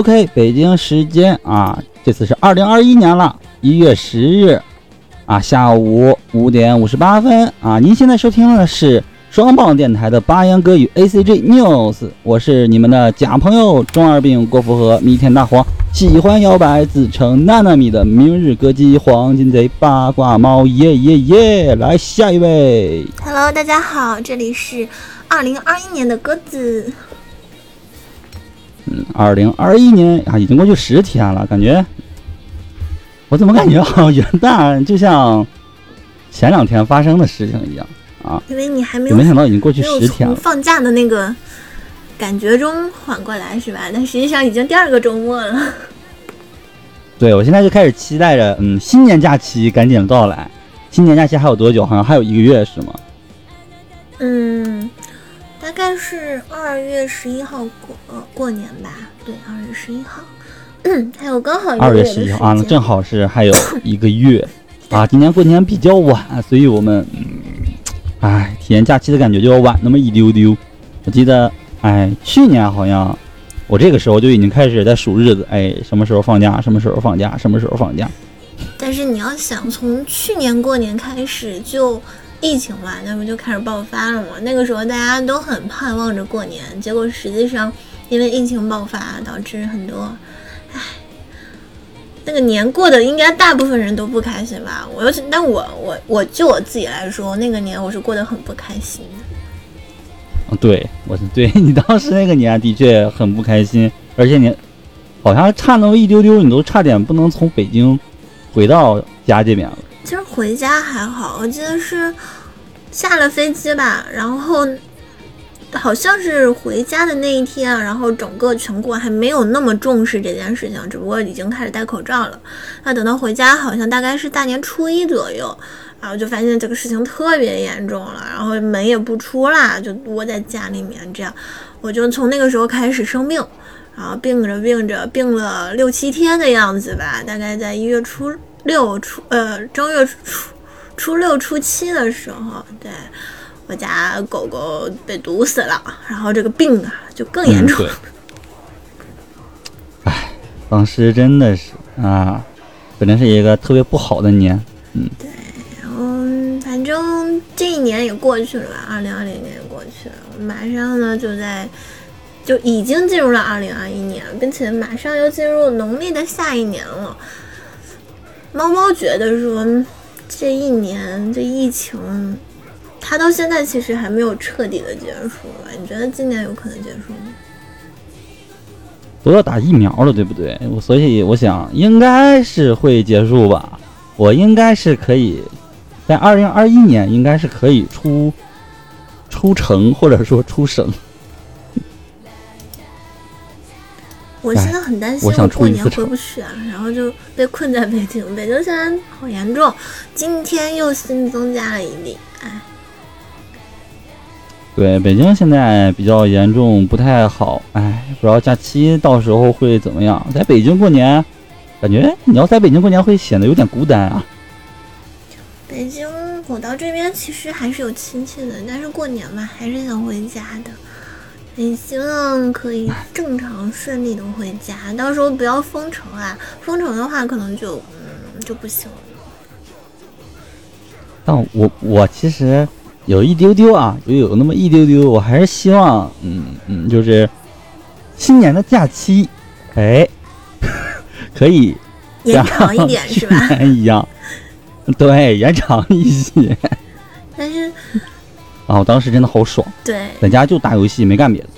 OK，北京时间啊，这次是二零二一年了，一月十日啊，下午五点五十八分啊。您现在收听的是双棒电台的八言歌语 ACG News，我是你们的假朋友中二病郭富和弥天大黄，喜欢摇摆自称娜娜米的明日歌姬黄金贼八卦猫，耶耶耶！来下一位，Hello，大家好，这里是二零二一年的鸽子。嗯，二零二一年啊，已经过去十天了，感觉我怎么感觉好像 元旦就像前两天发生的事情一样啊？因为你还没有没想到已经过去十天了，放假的那个感觉中缓过来是吧？但实际上已经第二个周末了。对，我现在就开始期待着，嗯，新年假期赶紧到来。新年假期还有多久？好像还有一个月是吗？嗯。大概是二月十一号过过年吧，对，二月十一号，还有刚好二月十一号啊，正好是还有 一个月啊。今年过年比较晚，所以我们，哎，体验假期的感觉就要晚那么一丢丢。我记得，哎，去年好像我这个时候就已经开始在数日子，哎，什么时候放假，什么时候放假，什么时候放假。但是你要想从去年过年开始就。疫情嘛，那不就开始爆发了嘛？那个时候大家都很盼望着过年，结果实际上因为疫情爆发，导致很多，唉，那个年过的应该大部分人都不开心吧？我尤其，但我我我就我自己来说，那个年我是过得很不开心的。对，我是对你当时那个年的确很不开心，而且你好像差那么一丢丢，你都差点不能从北京回到家这边了。其实回家还好，我记得是下了飞机吧，然后好像是回家的那一天，然后整个全国还没有那么重视这件事情，只不过已经开始戴口罩了。那等到回家，好像大概是大年初一左右，然后就发现这个事情特别严重了，然后门也不出啦，就窝在家里面这样。我就从那个时候开始生病，然后病着病着，病了六七天的样子吧，大概在一月初。六初呃正月初初六初七的时候，对我家狗狗被毒死了，然后这个病啊就更严重。哎，当时真的是啊，本来是一个特别不好的年。嗯，对，然后反正这一年也过去了吧，二零二零年也过去了，马上呢就在就已经进入了二零二一年，并且马上又进入农历的下一年了。猫猫觉得说，这一年这疫情，它到现在其实还没有彻底的结束吧？你觉得今年有可能结束吗？都要打疫苗了，对不对？所以我想应该是会结束吧。我应该是可以在二零二一年应该是可以出出城或者说出省。我现在很担心，我过年回不去啊，然后就被困在北京。北京现在好严重，今天又新增加了一例，哎。对，北京现在比较严重，不太好，哎，不知道假期到时候会怎么样。在北京过年，感觉你要在北京过年会显得有点孤单啊。北京，我到这边其实还是有亲戚的，但是过年嘛，还是想回家的。也希望可以正常顺利的回家，到时候不要封城啊！封城的话，可能就嗯就不行了。但我我其实有一丢丢啊，就有那么一丢丢，我还是希望嗯嗯，就是新年的假期，哎，可以延长一点是吧？一样，对，延长一些。但是。啊！我当时真的好爽，对，在家就打游戏，没干别的。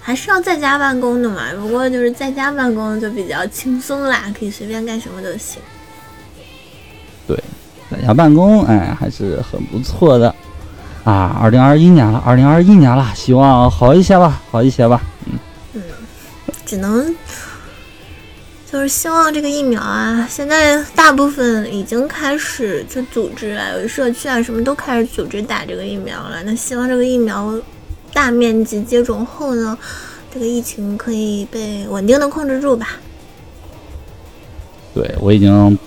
还是要在家办公的嘛，不过就是在家办公就比较轻松啦，可以随便干什么都行。对，在家办公，哎，还是很不错的啊！二零二一年了，二零二一年了，希望好一些吧，好一些吧。嗯嗯，只能。就是希望这个疫苗啊，现在大部分已经开始就组织啊，有社区啊，什么都开始组织打这个疫苗了。那希望这个疫苗大面积接种后呢，这个疫情可以被稳定的控制住吧。对我已经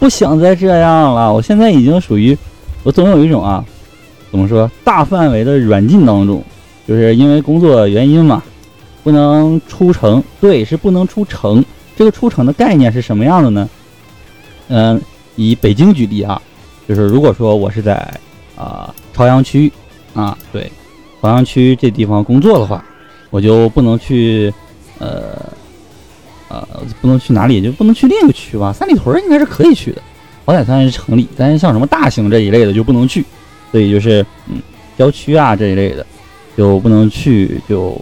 不想再这样了，我现在已经属于我总有一种啊，怎么说大范围的软禁当中，就是因为工作原因嘛，不能出城。对，是不能出城。这个出城的概念是什么样的呢？嗯，以北京举例啊，就是如果说我是在啊朝阳区啊，对，朝阳区这地方工作的话，我就不能去呃呃不能去哪里，就不能去另一个区吧。三里屯应该是可以去的，好歹算是城里，但是像什么大型这一类的就不能去。所以就是嗯，郊区啊这一类的就不能去，就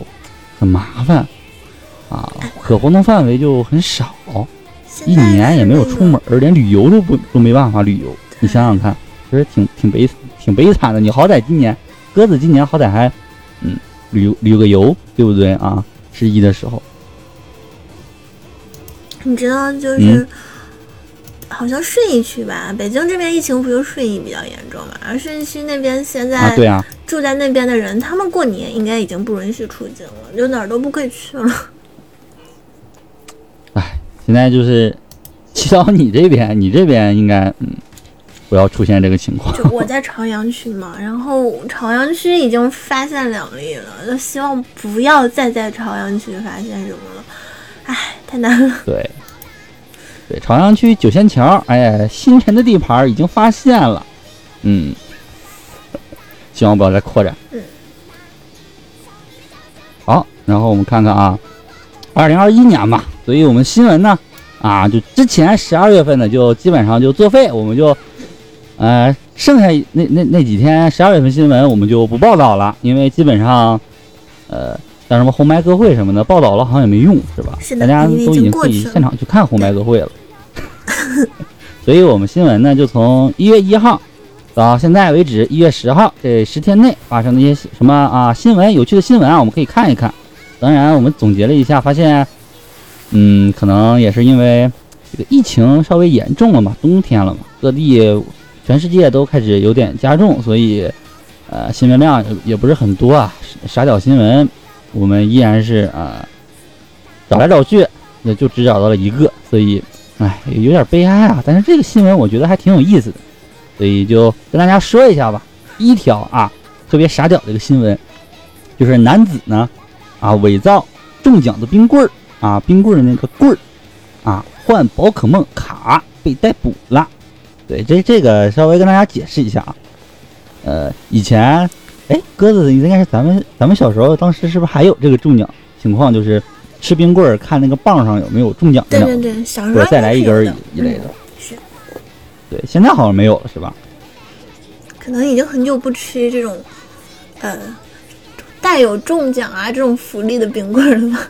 很麻烦啊，可活动范围就很少，一年也没有出门，连旅游都不都没办法旅游。你想想看，其实挺挺悲挺悲惨的。你好歹今年鸽子今年好歹还嗯旅旅个游，对不对啊？十一的时候，你知道就是。好像顺义区吧，北京这边疫情不就顺义比较严重嘛？而顺义区那边现在对啊，住在那边的人，他们过年应该已经不允许出境了，就哪儿都不可以去了。哎，现在就是祈祷你这边，你这边应该嗯不要出现这个情况。就我在朝阳区嘛，然后朝阳区已经发现两例了，就希望不要再在朝阳区发现什么了。唉，太难了。对。对，朝阳区九仙桥，哎，新城的地盘已经发现了，嗯，希望不要再扩展。嗯。好，然后我们看看啊，二零二一年吧，所以我们新闻呢，啊，就之前十二月份呢就基本上就作废，我们就，呃，剩下那那那几天十二月份新闻我们就不报道了，因为基本上，呃。像什么红白歌会什么的，报道了好像也没用，是吧？是，大家都已经可以现场去看红白歌会了。所以，我们新闻呢，就从一月一号到现在为止，一月十号这十天内发生的一些什么啊新闻，有趣的新闻啊，我们可以看一看。当然，我们总结了一下，发现，嗯，可能也是因为这个疫情稍微严重了嘛，冬天了嘛，各地全世界都开始有点加重，所以，呃，新闻量也不是很多啊，傻屌新闻。我们依然是啊，找来找去，那就只找到了一个，所以，哎，有点悲哀啊。但是这个新闻我觉得还挺有意思的，所以就跟大家说一下吧。一条啊，特别傻屌的一个新闻，就是男子呢，啊，伪造中奖的冰棍儿啊，冰棍的那个棍儿啊，换宝可梦卡被逮捕了。对，这这个稍微跟大家解释一下啊，呃，以前。哎，鸽子应该是咱们咱们小时候，当时是不是还有这个中奖情况？就是吃冰棍儿，看那个棒上有没有中奖的，对对对，小时候再来一根一类的。是，对，现在好像没有了，是吧？可能已经很久不吃这种，呃，带有中奖啊这种福利的冰棍了吧？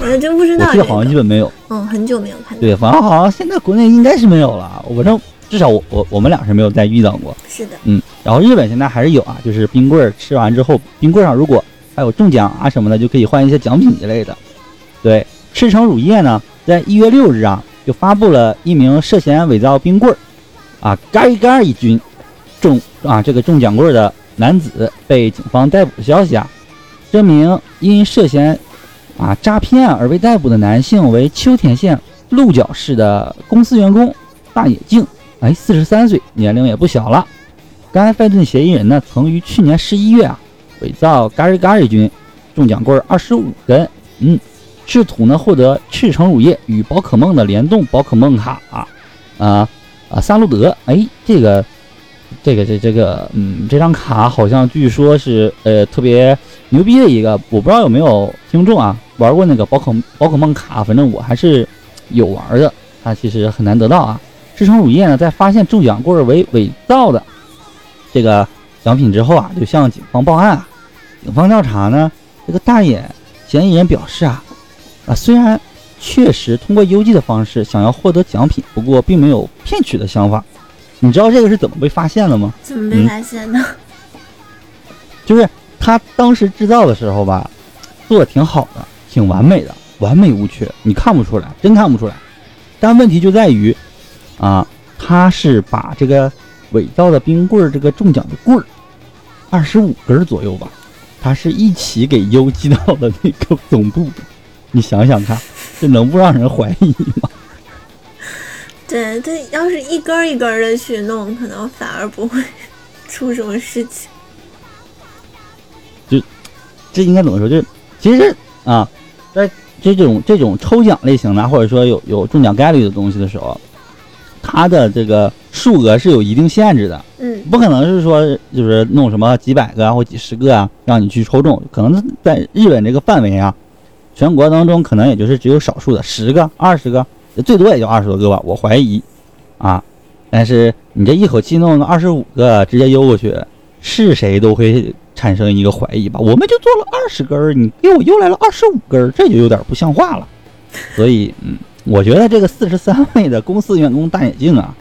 我还真不知道。我记得好像基本没有。嗯，很久没有看到。对，反正好像现在国内应该是没有了。反正。至少我我我们俩是没有再遇到过，是的，嗯，然后日本现在还是有啊，就是冰棍儿吃完之后，冰棍上如果还有中奖啊什么的，就可以换一些奖品之类的。对，赤城乳业呢，在一月六日啊，就发布了一名涉嫌伪造冰棍儿啊嘎一嘎一军中啊这个中奖棍儿的男子被警方逮捕的消息啊。这名因涉嫌啊诈骗而被逮捕的男性为秋田县鹿角市的公司员工大野静。哎，四十三岁，年龄也不小了。该犯罪嫌疑人呢，曾于去年十一月啊，伪造嘎瑞嘎瑞君中奖棍二十五根，嗯，试图呢获得赤诚乳业与宝可梦的联动宝可梦卡啊啊啊！萨路德，哎，这个这个这这个，嗯，这张卡好像据说是呃特别牛逼的一个，我不知道有没有听众啊玩过那个宝可宝可梦卡，反正我还是有玩的，它其实很难得到啊。赤诚乳业呢，在发现中奖棍为伪造的这个奖品之后啊，就向警方报案。警方调查呢，这个大爷嫌疑人表示啊，啊，虽然确实通过邮寄的方式想要获得奖品，不过并没有骗取的想法。你知道这个是怎么被发现了吗？怎么被发现的？就是他当时制造的时候吧，做的挺好的，挺完美的，完美无缺，你看不出来，真看不出来。但问题就在于。啊，他是把这个伪造的冰棍儿，这个中奖的棍儿，二十五根左右吧，他是一起给邮寄到了那个总部。你想想看，这能不让人怀疑吗？对他要是一根一根的去弄，可能反而不会出什么事情。就这应该怎么说？就其实啊，在这种这种抽奖类型的，或者说有有中奖概率的东西的时候，它的这个数额是有一定限制的，嗯不可能是说就是弄什么几百个啊或几十个啊让你去抽中，可能在日本这个范围啊，全国当中可能也就是只有少数的十个、二十个，最多也就二十多个吧，我怀疑啊。但是你这一口气弄个二十五个直接邮过去，是谁都会产生一个怀疑吧？我们就做了二十根，你给我邮来了二十五根，这就有点不像话了。所以，嗯，我觉得这个四十三位的公司员工大眼镜啊，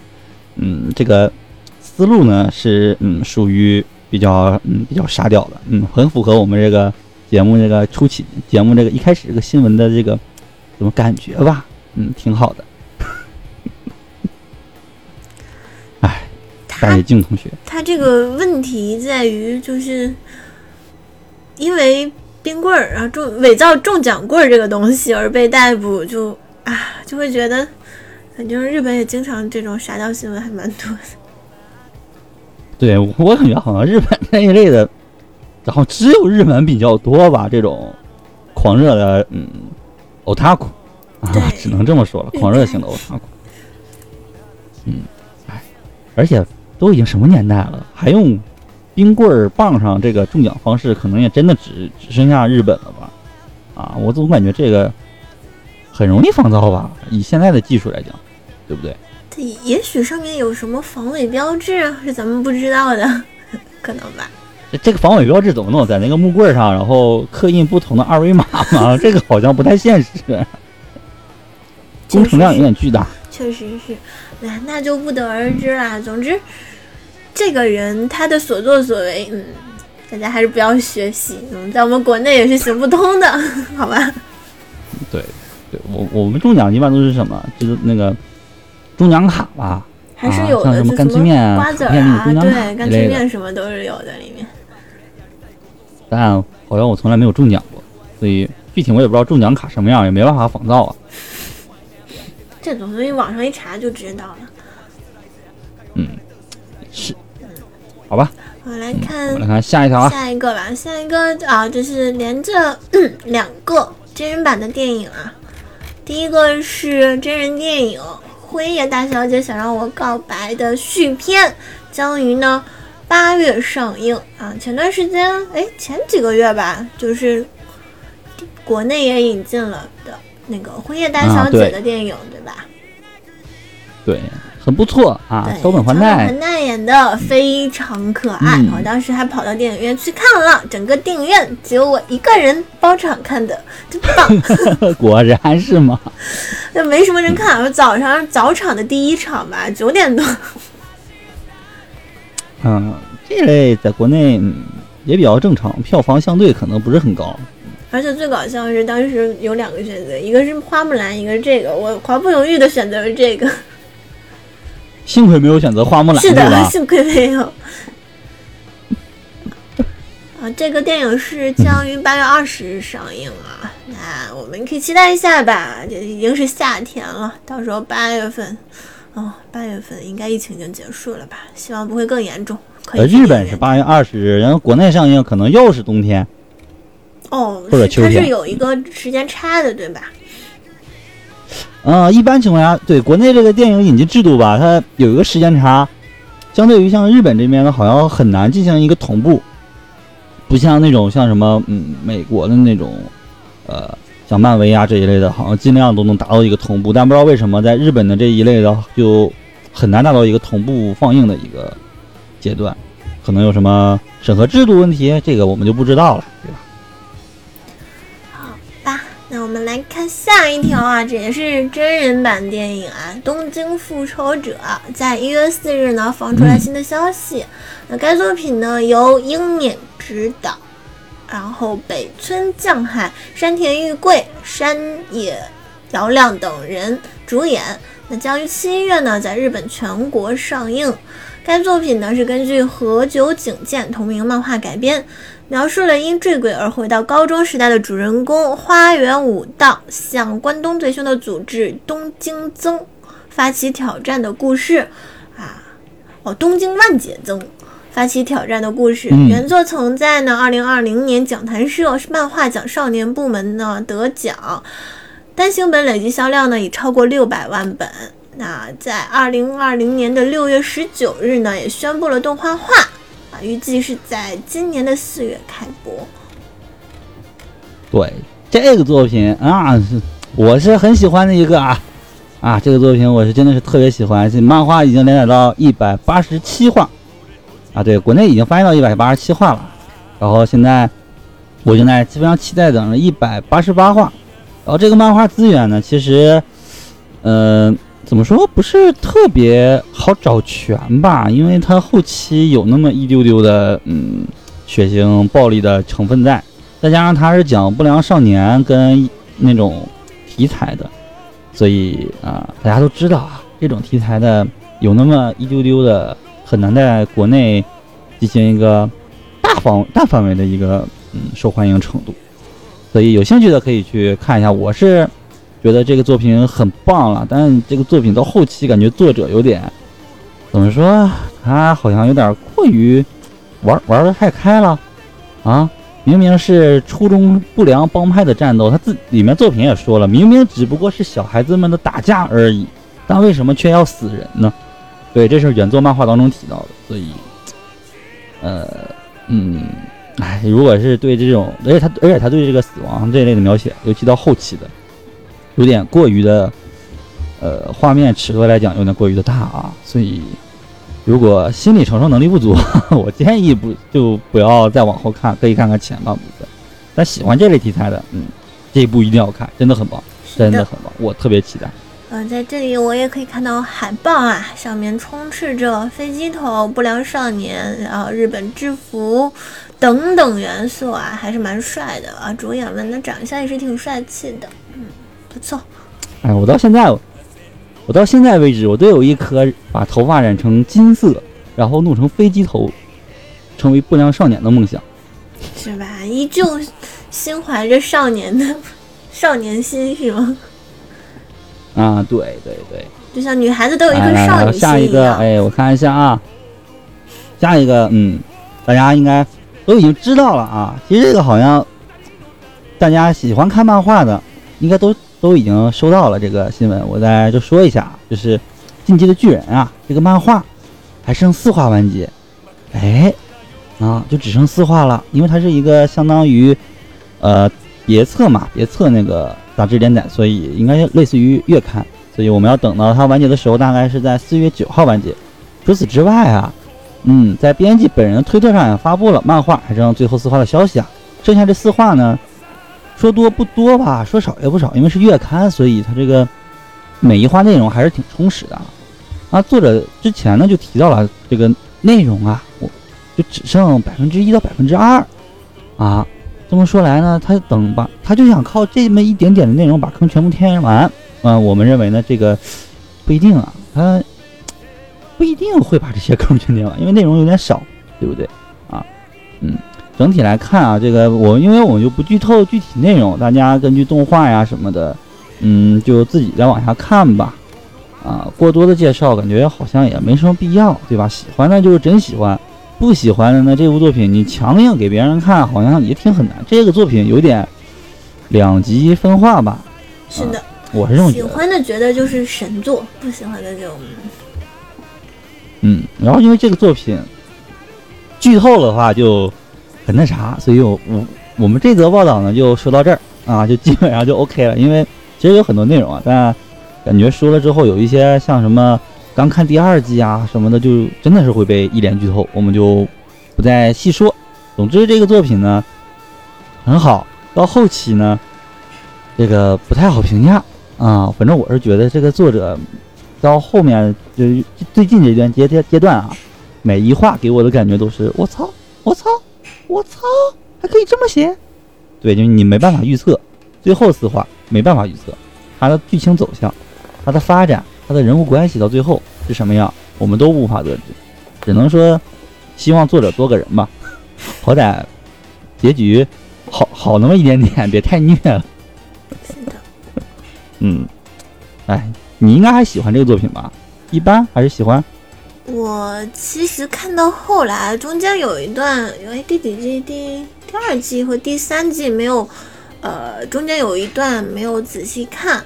嗯，这个思路呢是嗯属于比较嗯比较沙雕的，嗯，很符合我们这个节目这个初期节目这个一开始这个新闻的这个怎么感觉吧，嗯，挺好的。哎，大他眼镜同学，他这个问题在于，就是因为冰棍儿然后中伪造中奖棍儿这个东西而被逮捕，就啊就会觉得，反正日本也经常这种傻屌新闻还蛮多的。对我感觉好像日本那一类的，然后只有日本比较多吧，这种狂热的嗯，otaku 啊，只能这么说了，狂热型的 otaku。嗯，哎，而且都已经什么年代了，还用冰棍儿棒上这个中奖方式，可能也真的只只剩下日本了吧？啊，我总感觉这个很容易仿造吧，以现在的技术来讲，对不对？它也许上面有什么防伪标志啊，是咱们不知道的，可能吧。这这个防伪标志怎么弄？在那个木棍上，然后刻印不同的二维码吗？这个好像不太现实，工程量有点巨大。确实是，那那就不得而知啦。总之，这个人他的所作所为，嗯，大家还是不要学习，嗯，在我们国内也是行不通的，好吧？对，对我我们中奖一般都是什么？就是那个中奖卡吧，还是有的，啊像什么就干脆面啊瓜子啊，对，干脆面什么都是有的里面。但好像我从来没有中奖过，所以具体我也不知道中奖卡什么样，也没办法仿造啊。这种东西网上一查就知道了。嗯，是，好吧，我来嗯看我们来看下一条啊。下一个吧，下一个啊，就是连着 两个真人版的电影啊。第一个是真人电影《辉夜大小姐想让我告白》的续篇，将于呢八月上映啊。前段时间，哎，前几个月吧，就是国内也引进了的那个《辉夜大小姐的电影，对吧？对，很不错啊对，，桥本环桥奈环奈演的非常可爱，嗯我当时还跑到电影院去看了，整个电影院只有我一个人包场看的，真棒！果然是吗？那没什么人看，我早上早场的第一场吧，九点多，嗯，这类在国内嗯也比较正常，票房相对可能不是很高。而且最搞笑的是当时有两个选择，一个是花木兰，一个是这个，我毫不犹豫的选择了这个。幸亏没有选择花木兰，是的，幸亏没有。啊，这个电影是将于八月二十日上映啊，那我们可以期待一下吧。这已经是夏天了，到时候八月份，哦，八月份应该疫情已经结束了吧？希望不会更严重。日本是八月二十日，然后国内上映可能又是冬天。哦，或者秋天是它是有一个时间差的，对吧？呃，一般情况下，对国内这个电影引进制度吧，它有一个时间差，相对于像日本这边呢，好像很难进行一个同步，不像那种像什么嗯美国的那种，呃，像漫威啊这一类的，好像尽量都能达到一个同步，但不知道为什么在日本的这一类的就很难达到一个同步放映的一个阶段，可能有什么审核制度问题，这个我们就不知道了，对吧？我们来看下一条啊，这也是真人版电影啊，《东京复仇者》在一月四日呢放出来新的消息。那该作品呢由英勉执导，然后北村匠海、山田裕贵、山野遥亮等人主演。那将于七月呢在日本全国上映。该作品呢是根据何久景健同名漫画改编。描述了因坠轨而回到高中时代的主人公花园武道向关东最凶的组织东京增发起挑战的故事啊，哦，东京万解增发起挑战的故事。嗯原作曾在呢二零二零年讲坛社漫画奖少年部门呢得奖，单行本累计销量呢已超过六百万本。那在二零二零年的六月十九日呢，也宣布了动画化，啊，预计是在今年的四月开播。对这个作品啊，是我是很喜欢的一个啊啊，这个作品我是真的是特别喜欢。这漫画已经连载到一百八十七话啊，对，国内已经翻译到一百八十七话了。然后现在我正在非常期待等着一百八十八话。然后这个漫画资源呢，其实，呃，怎么说不是特别好找全吧？因为它后期有那么一丢丢的嗯血腥暴力的成分在。再加上它是讲不良少年跟那种题材的，所以啊、大家都知道啊，这种题材的有那么一丢丢的，很难在国内进行一个大方大范围的一个嗯受欢迎程度。所以有兴趣的可以去看一下。我是觉得这个作品很棒了，但这个作品到后期感觉作者有点怎么说，他好像有点过于玩玩的太开了啊。明明是初中不良帮派的战斗，他自里面作品也说了，明明只不过是小孩子们的打架而已，但为什么却要死人呢？对，这是原作漫画当中提到的，所以，呃，嗯，哎，如果是对这种，而且他而且他对这个死亡这一类的描写，尤其到后期的，有点过于的，呃，画面尺度来讲有点过于的大啊，所以。如果心理承受能力不足，我建议不就不要再往后看，可以看看前半部分。但喜欢这类题材的，嗯，这一部一定要看，真的很棒，真的很棒，我特别期待。嗯、在这里我也可以看到海报啊，上面充斥着飞机头、不良少年，然后日本制服等等元素啊，还是蛮帅的啊。主演们的长相也是挺帅气的，嗯，不错。哎，我到现在，我到现在为止，我都有一颗把头发染成金色，然后弄成飞机头，成为不良少年的梦想。是吧？依旧心怀着少年的少年心，是吗？啊，对对对。就像女孩子都有一颗少女下一个，哎，我看一下啊，下一个，嗯，大家应该都已经知道了啊。其实这个好像大家喜欢看漫画的，应该都都已经收到了这个新闻。我再就说一下，就是《进击的巨人》啊，这个漫画还剩四话完结，哎，啊，就只剩四话了，因为它是一个相当于呃别册嘛，别册那个杂志连载，所以应该类似于月刊。所以我们要等到它完结的时候，大概是在四月九号完结。除此之外啊，嗯，在编辑本人的推特上也发布了漫画还剩最后四话的消息啊。剩下这四话呢，说多不多吧，说少也不少，因为是月刊，所以它这个每一话内容还是挺充实的啊。啊，作者之前呢就提到了这个内容啊，我就只剩百分之一到百分之二啊。这么说来呢，他等把他就想靠这么一点点的内容把坑全部填完。嗯、我们认为呢，这个不一定啊，他不一定会把这些坑全填完，因为内容有点少，对不对啊？嗯，整体来看啊，这个我因为我就不剧透具体内容，大家根据动画呀什么的，嗯，就自己再往下看吧。啊，过多的介绍感觉好像也没什么必要，对吧？喜欢的就是真喜欢，不喜欢的呢，这部作品你强硬给别人看，好像也挺很难。这个作品有点两极分化吧，是的，我是这么觉得。喜欢的觉得就是神作，不喜欢的就嗯嗯，然后因为这个作品剧透的话就很那啥，所以我我我们这则报道呢就说到这儿啊，就基本上就 OK 了。因为其实有很多内容啊，但感觉说了之后有一些像什么刚看第二季啊什么的，就真的是会被一连剧透，我们就不再细说。总之这个作品呢很好，到后期呢这个不太好评价啊，反正我是觉得这个作者。到后面就最近这段阶阶阶段啊，每一话给我的感觉都是我操，我操，我操，还可以这么写？对，就是你没办法预测，最后四话没办法预测它的剧情走向、它的发展、它的人物关系到最后是什么样，我们都无法得知，只能说希望作者多个人吧，好歹结局好好那么一点点，别太虐了。是的，嗯，哎。你应该还喜欢这个作品吧？一般还是喜欢？我其实看到后来，中间有一段，因为，第几季？第第二季和第三季没有，呃，中间有一段没有仔细看。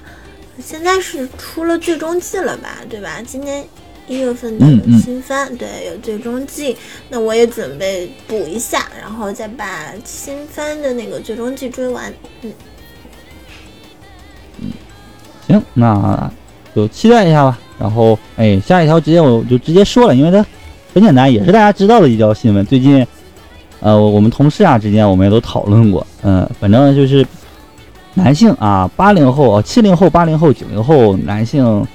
现在是出了最终季了吧？对吧？今年一月份的新番，对，有最终季。那我也准备补一下，然后再把新番的那个最终季追完。嗯，嗯，行，那就期待一下吧。然后，哎，下一条直接我就直接说了，因为它很简单，也是大家知道的一条新闻。最近，呃，我们同事啊之间我们也都讨论过，嗯，反正就是男性啊，八零后、七零后、八零后、九零后男性，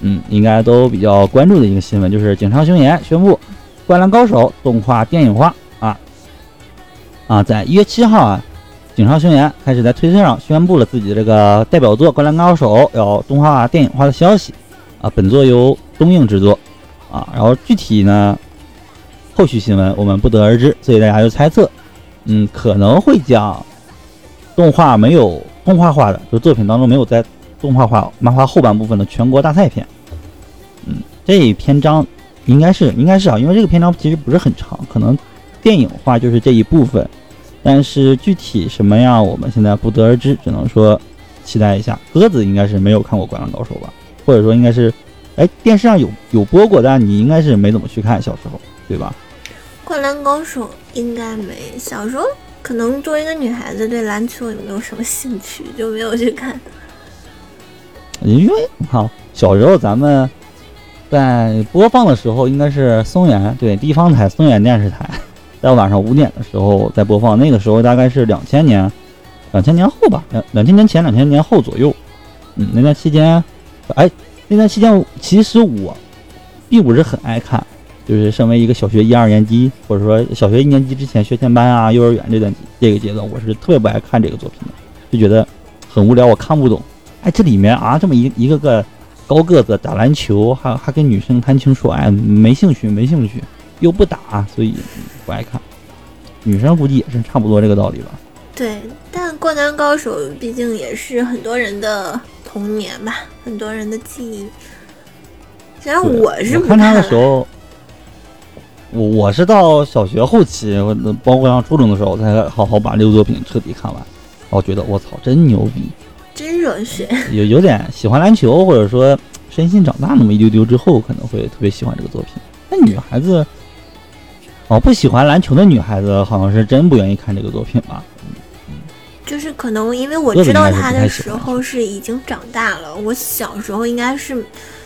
嗯，应该都比较关注的一个新闻，就是井上雄彦宣布《灌篮高手》动画电影化啊啊，在一月七号啊，井上雄彦开始在推特上宣布了自己的这个代表作《灌篮高手》要动画电影化的消息。啊，本作由东映制作，啊，然后具体呢，后续新闻我们不得而知，所以大家就猜测，嗯，可能会将动画没有动画化的，就作品当中没有在动画化漫画后半部分的全国大赛篇，嗯，这一篇章应该是应该是啊，因为这个篇章其实不是很长，可能电影化就是这一部分，但是具体什么样我们现在不得而知，只能说期待一下。鸽子应该是没有看过《灌篮高手》吧？或者说应该是，哎，电视上有有播过，但你应该是没怎么去看，小时候，对吧？灌篮高手应该没，小时候可能作为一个女孩子，对篮球也没有什么兴趣，就没有去看。因为好，小时候咱们在播放的时候，应该是松原对地方台松原电视台，在晚上五点的时候在播放，那个时候大概是两千年，两千年后吧，两两千年前两千年后左右，嗯，那段期间。哎，那段期间，其实我并不是很爱看，就是身为一个小学一二年级，或者说小学一年级之前学前班啊、幼儿园这段这个阶段，我是特别不爱看这个作品的，就觉得很无聊，我看不懂。哎，这里面啊，这么一一个个高个子打篮球，还还跟女生谈情说爱，没兴趣，没兴趣，又不打，所以不爱看。女生估计也是差不多这个道理吧。对，但《灌篮高手》毕竟也是很多人的。童年吧，很多人的记忆。虽然我是看他的时候，我我是到小学后期，包括上初中的时候，才好好把这部作品彻底看完。我觉得我操，真牛逼，真热血。有有点喜欢篮球，或者说身心长大那么一丢丢之后，可能会特别喜欢这个作品。那女孩子，哦，不喜欢篮球的女孩子，好像是真不愿意看这个作品吧？就是可能因为我知道他的时候是已经长大了，我小时候应该是，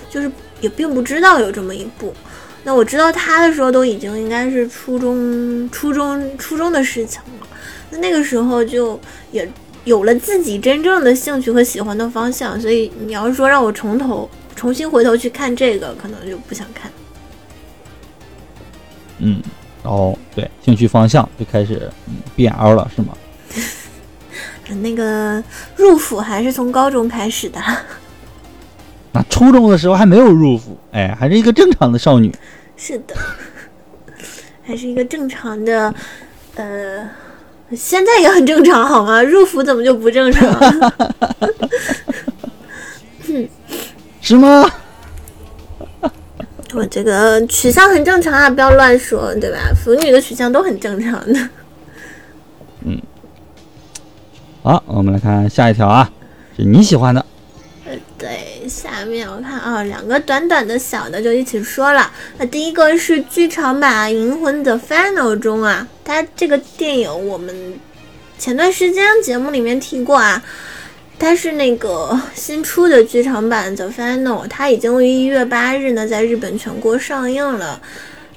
就是也并不知道有这么一部。那我知道他的时候都已经应该是初中、初中、初中的事情了。那那个时候就也有了自己真正的兴趣和喜欢的方向，所以你要是说让我从头重新回头去看这个，可能就不想看。嗯，哦，对，兴趣方向就开始嗯变 L 了，是吗？那个入府还是从高中开始的，那初中的时候还没有入府，哎，还是一个正常的少女。是的，还是一个正常的，呃，现在也很正常，好吗？入府怎么就不正常？是吗？我这个取向很正常啊，不要乱说，对吧？腐女的取向都很正常的。嗯。好，我们来看下一条啊，是你喜欢的。呃，对，下面我看啊，两个短短的小的就一起说了。那第一个是剧场版《银魂的 Final》中啊，它这个电影我们前段时间节目里面提过啊，它是那个新出的剧场版《The Final》，它已经于一月八日呢在日本全国上映了。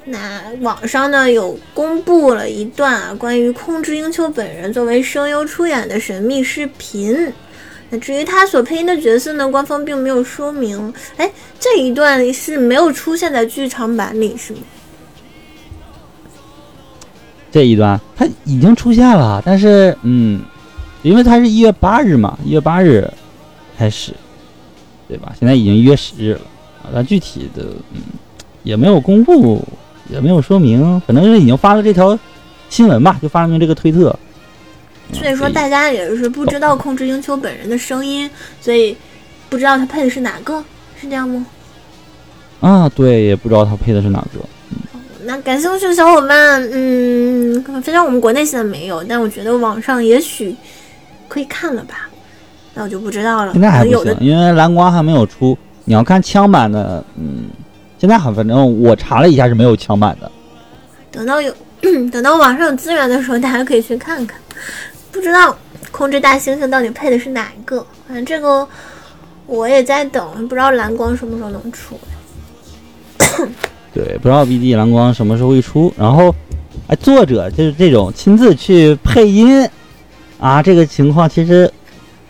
那网上呢有公布了一段啊关于控制英秋本人作为声优出演的神秘视频。那至于他所配音的角色呢，官方并没有说明。哎，这一段是没有出现在剧场版里是吗？这一段他已经出现了，但是嗯，因为他是一月八日嘛，一月八日开始，对吧？现在已经一月十日了啊，但具体的嗯也没有公布。也没有说明，可能是已经发了这条新闻吧，就发明这个推特。所以说大家也是不知道控制英秋本人的声音，所以不知道他配的是哪个，是这样吗？啊，对，也不知道他配的是哪个。那感兴趣的小伙伴，嗯，虽然我们国内现在没有，但我觉得网上也许可以看了吧。那我就不知道了。现在还不有因为蓝光还没有出。你要看枪版的，嗯，现在好，反正我查了一下是没有枪版的。等到有 等到网上有资源的时候，大家可以去看看。不知道控制大猩猩到底配的是哪一个？反正这个我也在等，不知道蓝光什么时候能出。对，不知道 BD 蓝光什么时候会出。然后，哎，作者就是这种亲自去配音啊，这个情况其实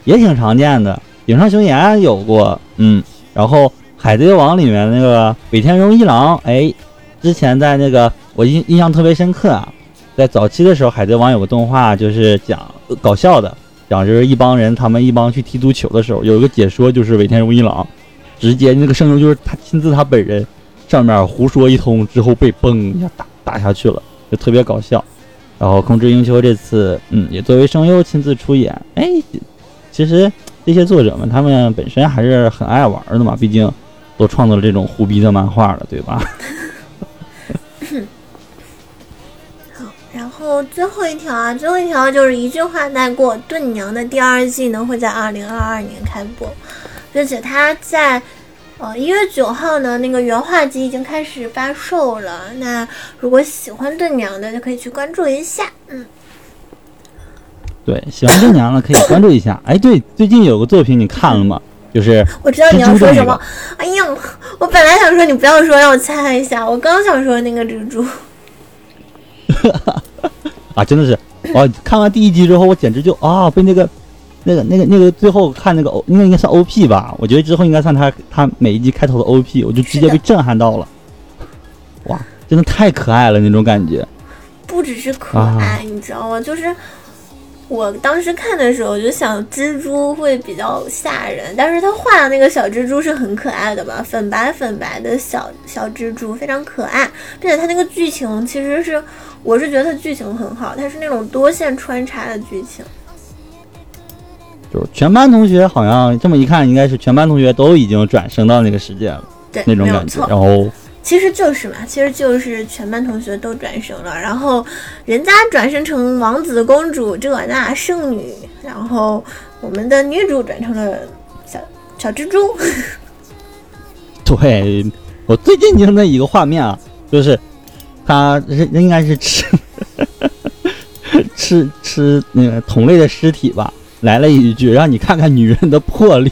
也挺常见的。影上雄彦有过，嗯，然后海贼王里面那个尾田荣一郎，哎，之前在那个我印印象特别深刻啊，在早期的时候，海贼王有个动画就是讲搞笑的，讲就是一帮人他们一帮去踢足球的时候，有一个解说就是尾田荣一郎，直接那个声优就是他亲自他本人。上面胡说一通之后被嘣一下打打下去了，就特别搞笑。然后空之英秋这次，嗯，也作为声优亲自出演。哎，其实这些作者们他们本身还是很爱玩的嘛，毕竟都创作了这种胡逼的漫画了，对吧？然后最后一条啊，最后一条就是一句话带过，《盾娘》的第二季呢会在二零二二年开播，并且它在。呃，一月九号呢，那个原画集已经开始发售了。那如果喜欢盾娘的，就可以去关注一下。嗯，对，喜欢盾娘的可以关注一下。哎，对，最近有个作品你看了吗？就是我知道你要说什么。哎呀，我本来想说你不要说，让我猜一下。我刚想说那个蜘蛛。啊，真的是，哦，看完第一集之后，我简直就啊，被那个。那个、那个、那个，最后看那个 O，应该应该算 O P 吧？我觉得之后应该算他他每一集开头的 O P，我就直接被震撼到了。哇，真的太可爱了那种感觉。不只是可爱，你知道吗？就是我当时看的时候，我就想蜘蛛会比较吓人，但是他画的那个小蜘蛛是很可爱的吧？粉白粉白的小小蜘蛛，非常可爱，并且他那个剧情其实是，我是觉得他剧情很好，它是那种多线穿插的剧情。就是全班同学好像这么一看，应该是全班同学都已经转生到那个世界了，对，那种感觉。然后其实就是嘛，其实就是全班同学都转生了，然后人家转生成王子公主这那圣女，然后我们的女主转成了小小蜘蛛。对我最震惊的一个画面啊，就是他是应该是吃 吃吃那个同类的尸体吧。来了一句，让你看看女人的魄力。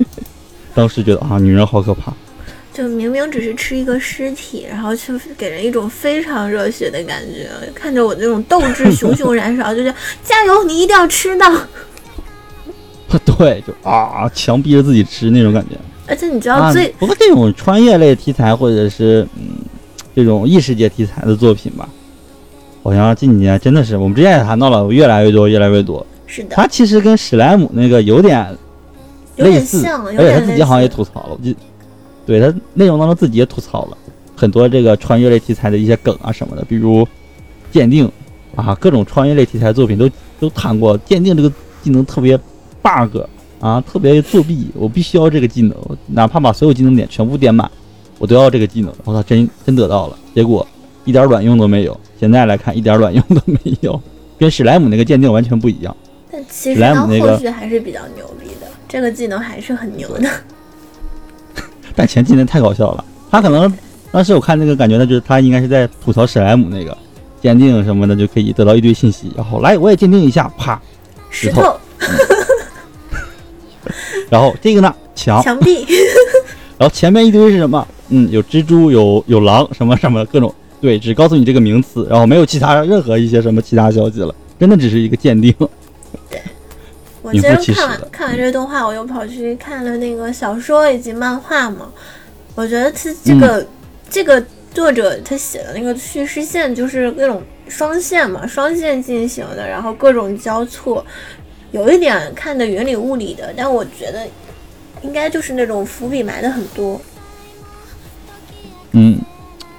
当时觉得啊，女人好可怕。就明明只是吃一个尸体，然后却给人一种非常热血的感觉，看着我那种斗志熊熊燃烧，就是加油，你一定要吃到。对，就啊，强逼着自己吃那种感觉。而且你知道最不过这种穿越类题材或者是嗯这种异世界题材的作品吧，好像近几年真的是我们之前也谈到了，越来越多，越来越多。是的，他其实跟史莱姆那个有点类似，而且他自己好像也吐槽了，就对他内容当中自己也吐槽了很多这个穿越类题材的一些梗啊什么的，比如鉴定啊，各种穿越类题材作品都都谈过鉴定这个技能特别 bug 啊，特别作弊，我必须要这个技能，哪怕把所有技能点全部点满，我都要这个技能。我操，真真得到了，结果一点卵用都没有。现在来看，一点卵用都没有，跟史莱姆那个鉴定完全不一样。但其实他后续还是比较牛逼的，这个技能还是很牛的。但前技能太搞笑了，他可能当时我看那个感觉，呢就是他应该是在吐槽史莱姆那个鉴定什么的，就可以得到一堆信息，然后来我也鉴定一下，啪，石头。然后这个呢，墙墙壁。然后前面一堆是什么？嗯，有蜘蛛，有有狼，什么什么各种，对，只告诉你这个名词，然后没有其他任何一些什么其他消息了，真的只是一个鉴定。对，我今天看完看完这个动画，我又跑去看了那个小说以及漫画嘛。我觉得他这个这个作者他写的那个叙事线就是那种双线嘛，双线进行的，然后各种交错，有一点看的云里雾里的。但我觉得应该就是那种伏笔埋的很多。嗯，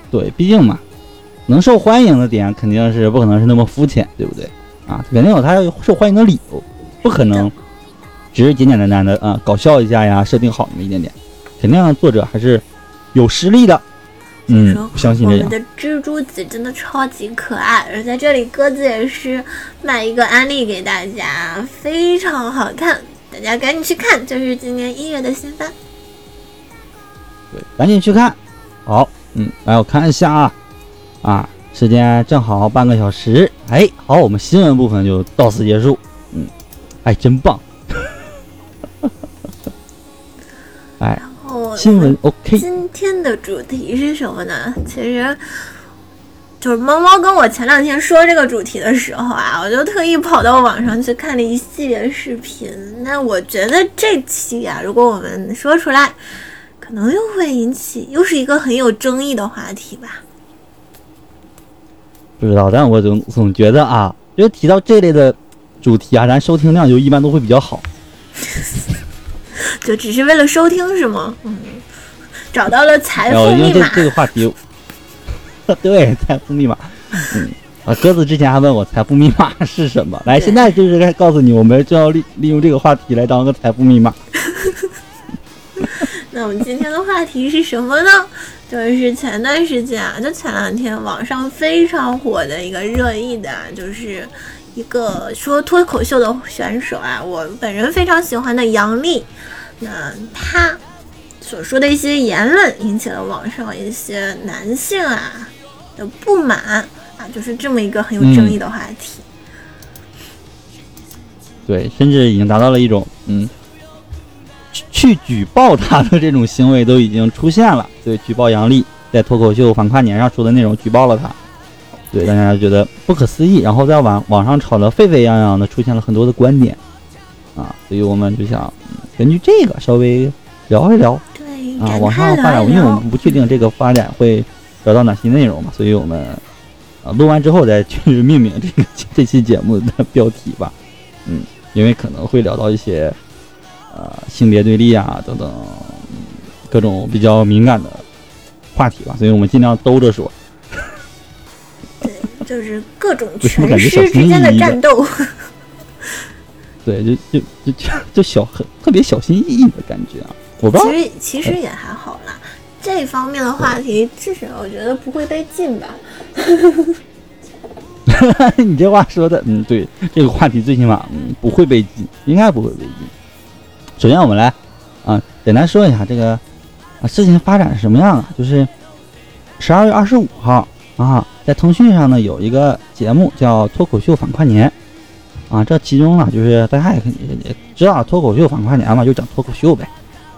对，毕竟嘛，能受欢迎的点肯定是不可能是那么肤浅，对不对？啊，肯定有他受欢迎的理由，不可能只是简简单单的啊搞笑一下呀，设定好那么一点点，肯定作者还是有实力的。嗯，相信这样。我们的蜘蛛子真的超级可爱，而在这里鸽子也是卖一个安利给大家，非常好看，大家赶紧去看，就是今年一月的新番。对，赶紧去看。好，嗯，来我看一下啊，啊，时间正好半个小时。哎，好，我们新闻部分就到此结束。嗯，哎，真棒。哎，然后新闻 OK。今天的主题是什么呢？其实就是猫猫跟我前两天说这个主题的时候啊，我就特意跑到网上去看了一系列视频。那我觉得这期啊，如果我们说出来，可能又会引起又是一个很有争议的话题吧。不知道，但我总总觉得啊，就提到这类的主题啊，咱收听量就一般都会比较好。就只是为了收听是吗？嗯，找到了财富密码。这个话题，对财富密码。嗯啊，鸽子之前还问我财富密码 是什么，来，现在就是该告诉你，我们就要利利用这个话题来当个财富密码。那我们今天的话题是什么呢？就是前段时间啊，就前两天网上非常火的一个热议的，就是一个说脱口秀的选手啊，我本人非常喜欢的杨笠。那他所说的一些言论引起了网上一些男性啊的不满啊，就是这么一个很有争议的话题。对，甚至已经达到了一种嗯，去举报他的这种行为都已经出现了。对，举报杨笠在脱口秀反跨年上说的内容，举报了他。对，大家觉得不可思议，然后在网网上吵得沸沸扬扬的，出现了很多的观点啊，所以我们就想。根据这个稍微聊一聊，对啊，网上发展，因为我们不确定这个发展会聊到哪些内容嘛，所以我们啊录完之后再去命名这个 这期节目的标题吧。嗯，因为可能会聊到一些呃性别对立啊等等各种比较敏感的话题吧，所以我们尽量兜着说。对，就是各种权师之间的战斗。对，就就就就就小很特别小心翼翼的感觉啊！我不知道，其实其实也还好啦。这方面的话题，至少我觉得不会被禁吧。你这话说的，嗯，对，这个话题最起码嗯不会被禁，应该不会被禁。首先，我们来啊简单说一下这个啊事情发展是什么样啊？就是十二月二十五号啊，在腾讯上呢有一个节目叫《脱口秀反跨年》。啊，这其中呢，就是大家也也知道，脱口秀反跨年嘛，就讲脱口秀呗。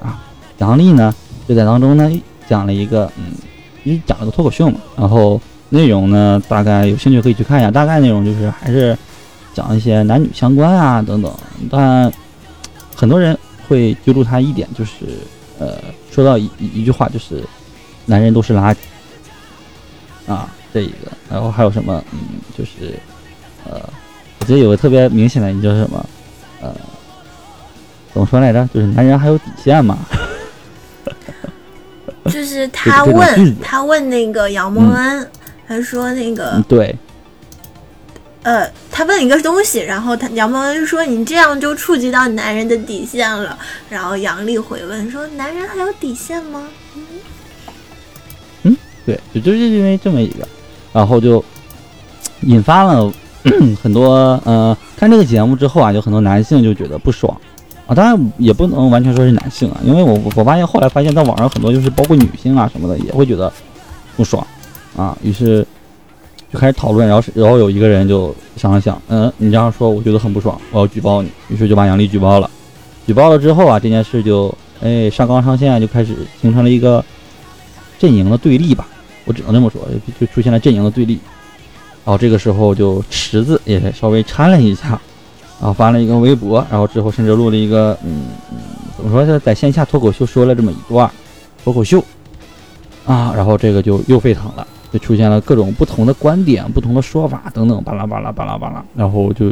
啊，杨笠呢就在当中呢讲了一个，嗯，因为讲了个脱口秀嘛。然后内容呢，大概有兴趣可以去看一下。大概内容就是还是讲一些男女相关啊等等。但很多人会揪住他一点，就是呃，说到一一句话，就是男人都是垃圾。啊，这一个，然后还有什么，嗯，就是呃。我觉得有个特别明显的，你叫什么？呃，怎么说来着？就是男人还有底线嘛。就是他问他问那个杨蒙恩，他说那个对，呃，他问一个东西，然后他杨蒙恩说你这样就触及到男人的底线了。然后杨丽回问说男人还有底线吗？嗯，对，就就是因为这么一个，然后就引发了。很多呃，看这个节目之后啊，有很多男性就觉得不爽啊。当然也不能完全说是男性啊，因为我我发现后来发现，在网上很多就是包括女性啊什么的也会觉得不爽啊。于是就开始讨论，然后然后有一个人就想了想，嗯，你这样说我觉得很不爽，我要举报你。于是就把杨丽举报了。举报了之后啊，这件事就哎上纲上线，就开始形成了一个阵营的对立吧。我只能这么说，就出现了阵营的对立。然后这个时候就池子也稍微掺了一下，然后发了一个微博，然后之后甚至录了一个，嗯，怎么说是在线下脱口秀说了这么一段脱口秀，啊，然后这个就又沸腾了，就出现了各种不同的观点、不同的说法等等，巴拉巴拉巴拉巴拉，然后就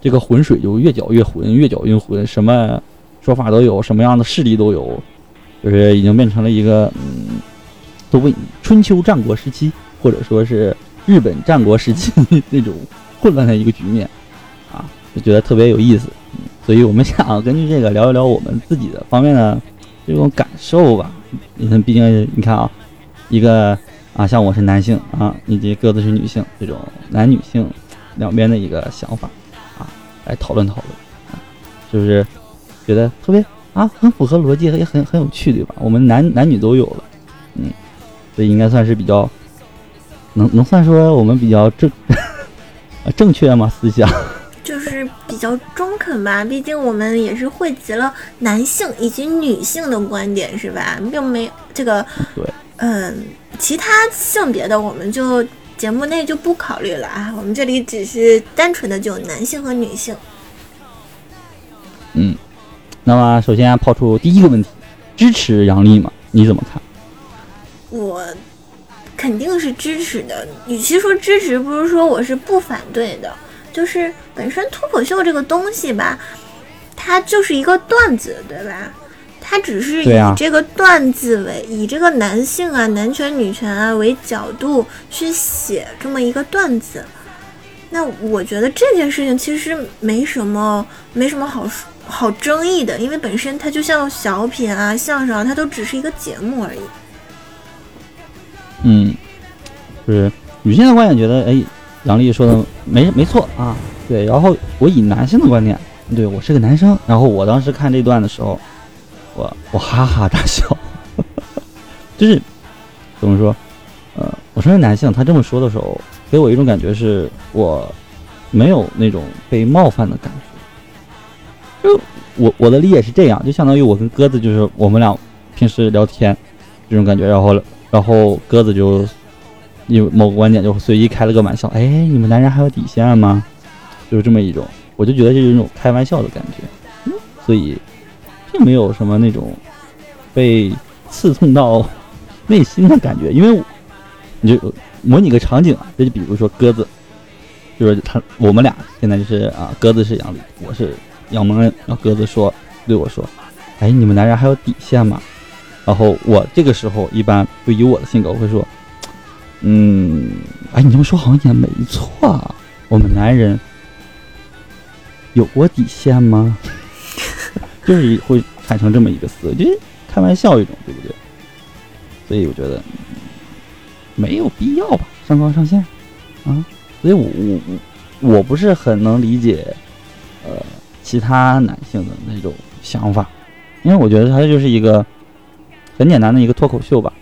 这个浑水就越搅越浑，越搅越浑，什么说法都有，什么样的势力都有，就是已经变成了一个，嗯，都问春秋战国时期，或者说是。日本战国时期 那种混乱的一个局面，啊，就觉得特别有意思，所以我们想根据这个聊一聊我们自己的方面的这种感受吧，嗯，毕竟你看啊，一个啊，像我是男性啊，以及鸽子是女性，这种男女性两边的一个想法啊，来讨论讨论啊，是不是觉得特别啊，很符合逻辑，也很很有趣，对吧？我们男男女都有了，嗯，所以应该算是比较能能算说我们比较正 正确吗？思想？就是比较中肯吧，毕竟我们也是汇集了男性以及女性的观点，是吧？并没这个，对，嗯，其他性别的我们就节目内就不考虑了啊，我们这里只是单纯的就男性和女性。嗯，那么首先抛出第一个问题，支持杨笠吗？你怎么看？我肯定是支持的，与其说支持，不如说我是不反对的。就是本身脱口秀这个东西吧，它就是一个段子，对吧？它只是以这个段子为以这个男性啊、男权女权啊为角度去写这么一个段子。那我觉得这件事情其实没什么没什么好说好争议的，因为本身它就像小品啊、相声啊，它都只是一个节目而已。嗯，就是女性的观点觉得，哎。杨丽说的没没错啊，对。然后我以男性的观点，对我是个男生。然后我当时看这段的时候，我我哈哈大笑，就是怎么说？呃，我身为男性，他这么说的时候，给我一种感觉是我没有那种被冒犯的感觉。就我我的理解是这样，就相当于我跟鸽子就是我们俩平时聊天这种感觉，然后然后鸽子就。有某个观点就随意开了个玩笑，哎，你们男人还有底线吗？就是这么一种，我就觉得这是一种开玩笑的感觉，所以并没有什么那种被刺痛到 内心的感觉。因为你就模拟个场景啊，这就比如说鸽子，就是他我们俩现在就是啊，鸽子是杨丽，我是杨蒙恩，然后鸽子说对我说，哎，你们男人还有底线吗？然后我这个时候一般就以我的性格我会说。嗯，哎，你这么说好像也没错啊。我们男人有过底线吗？就是会产生这么一个思维，就是开玩笑一种，对不对？所以我觉得没有必要吧，上纲上线啊。所以我我我不是很能理解呃其他男性的那种想法，因为我觉得他就是一个很简单的一个脱口秀吧，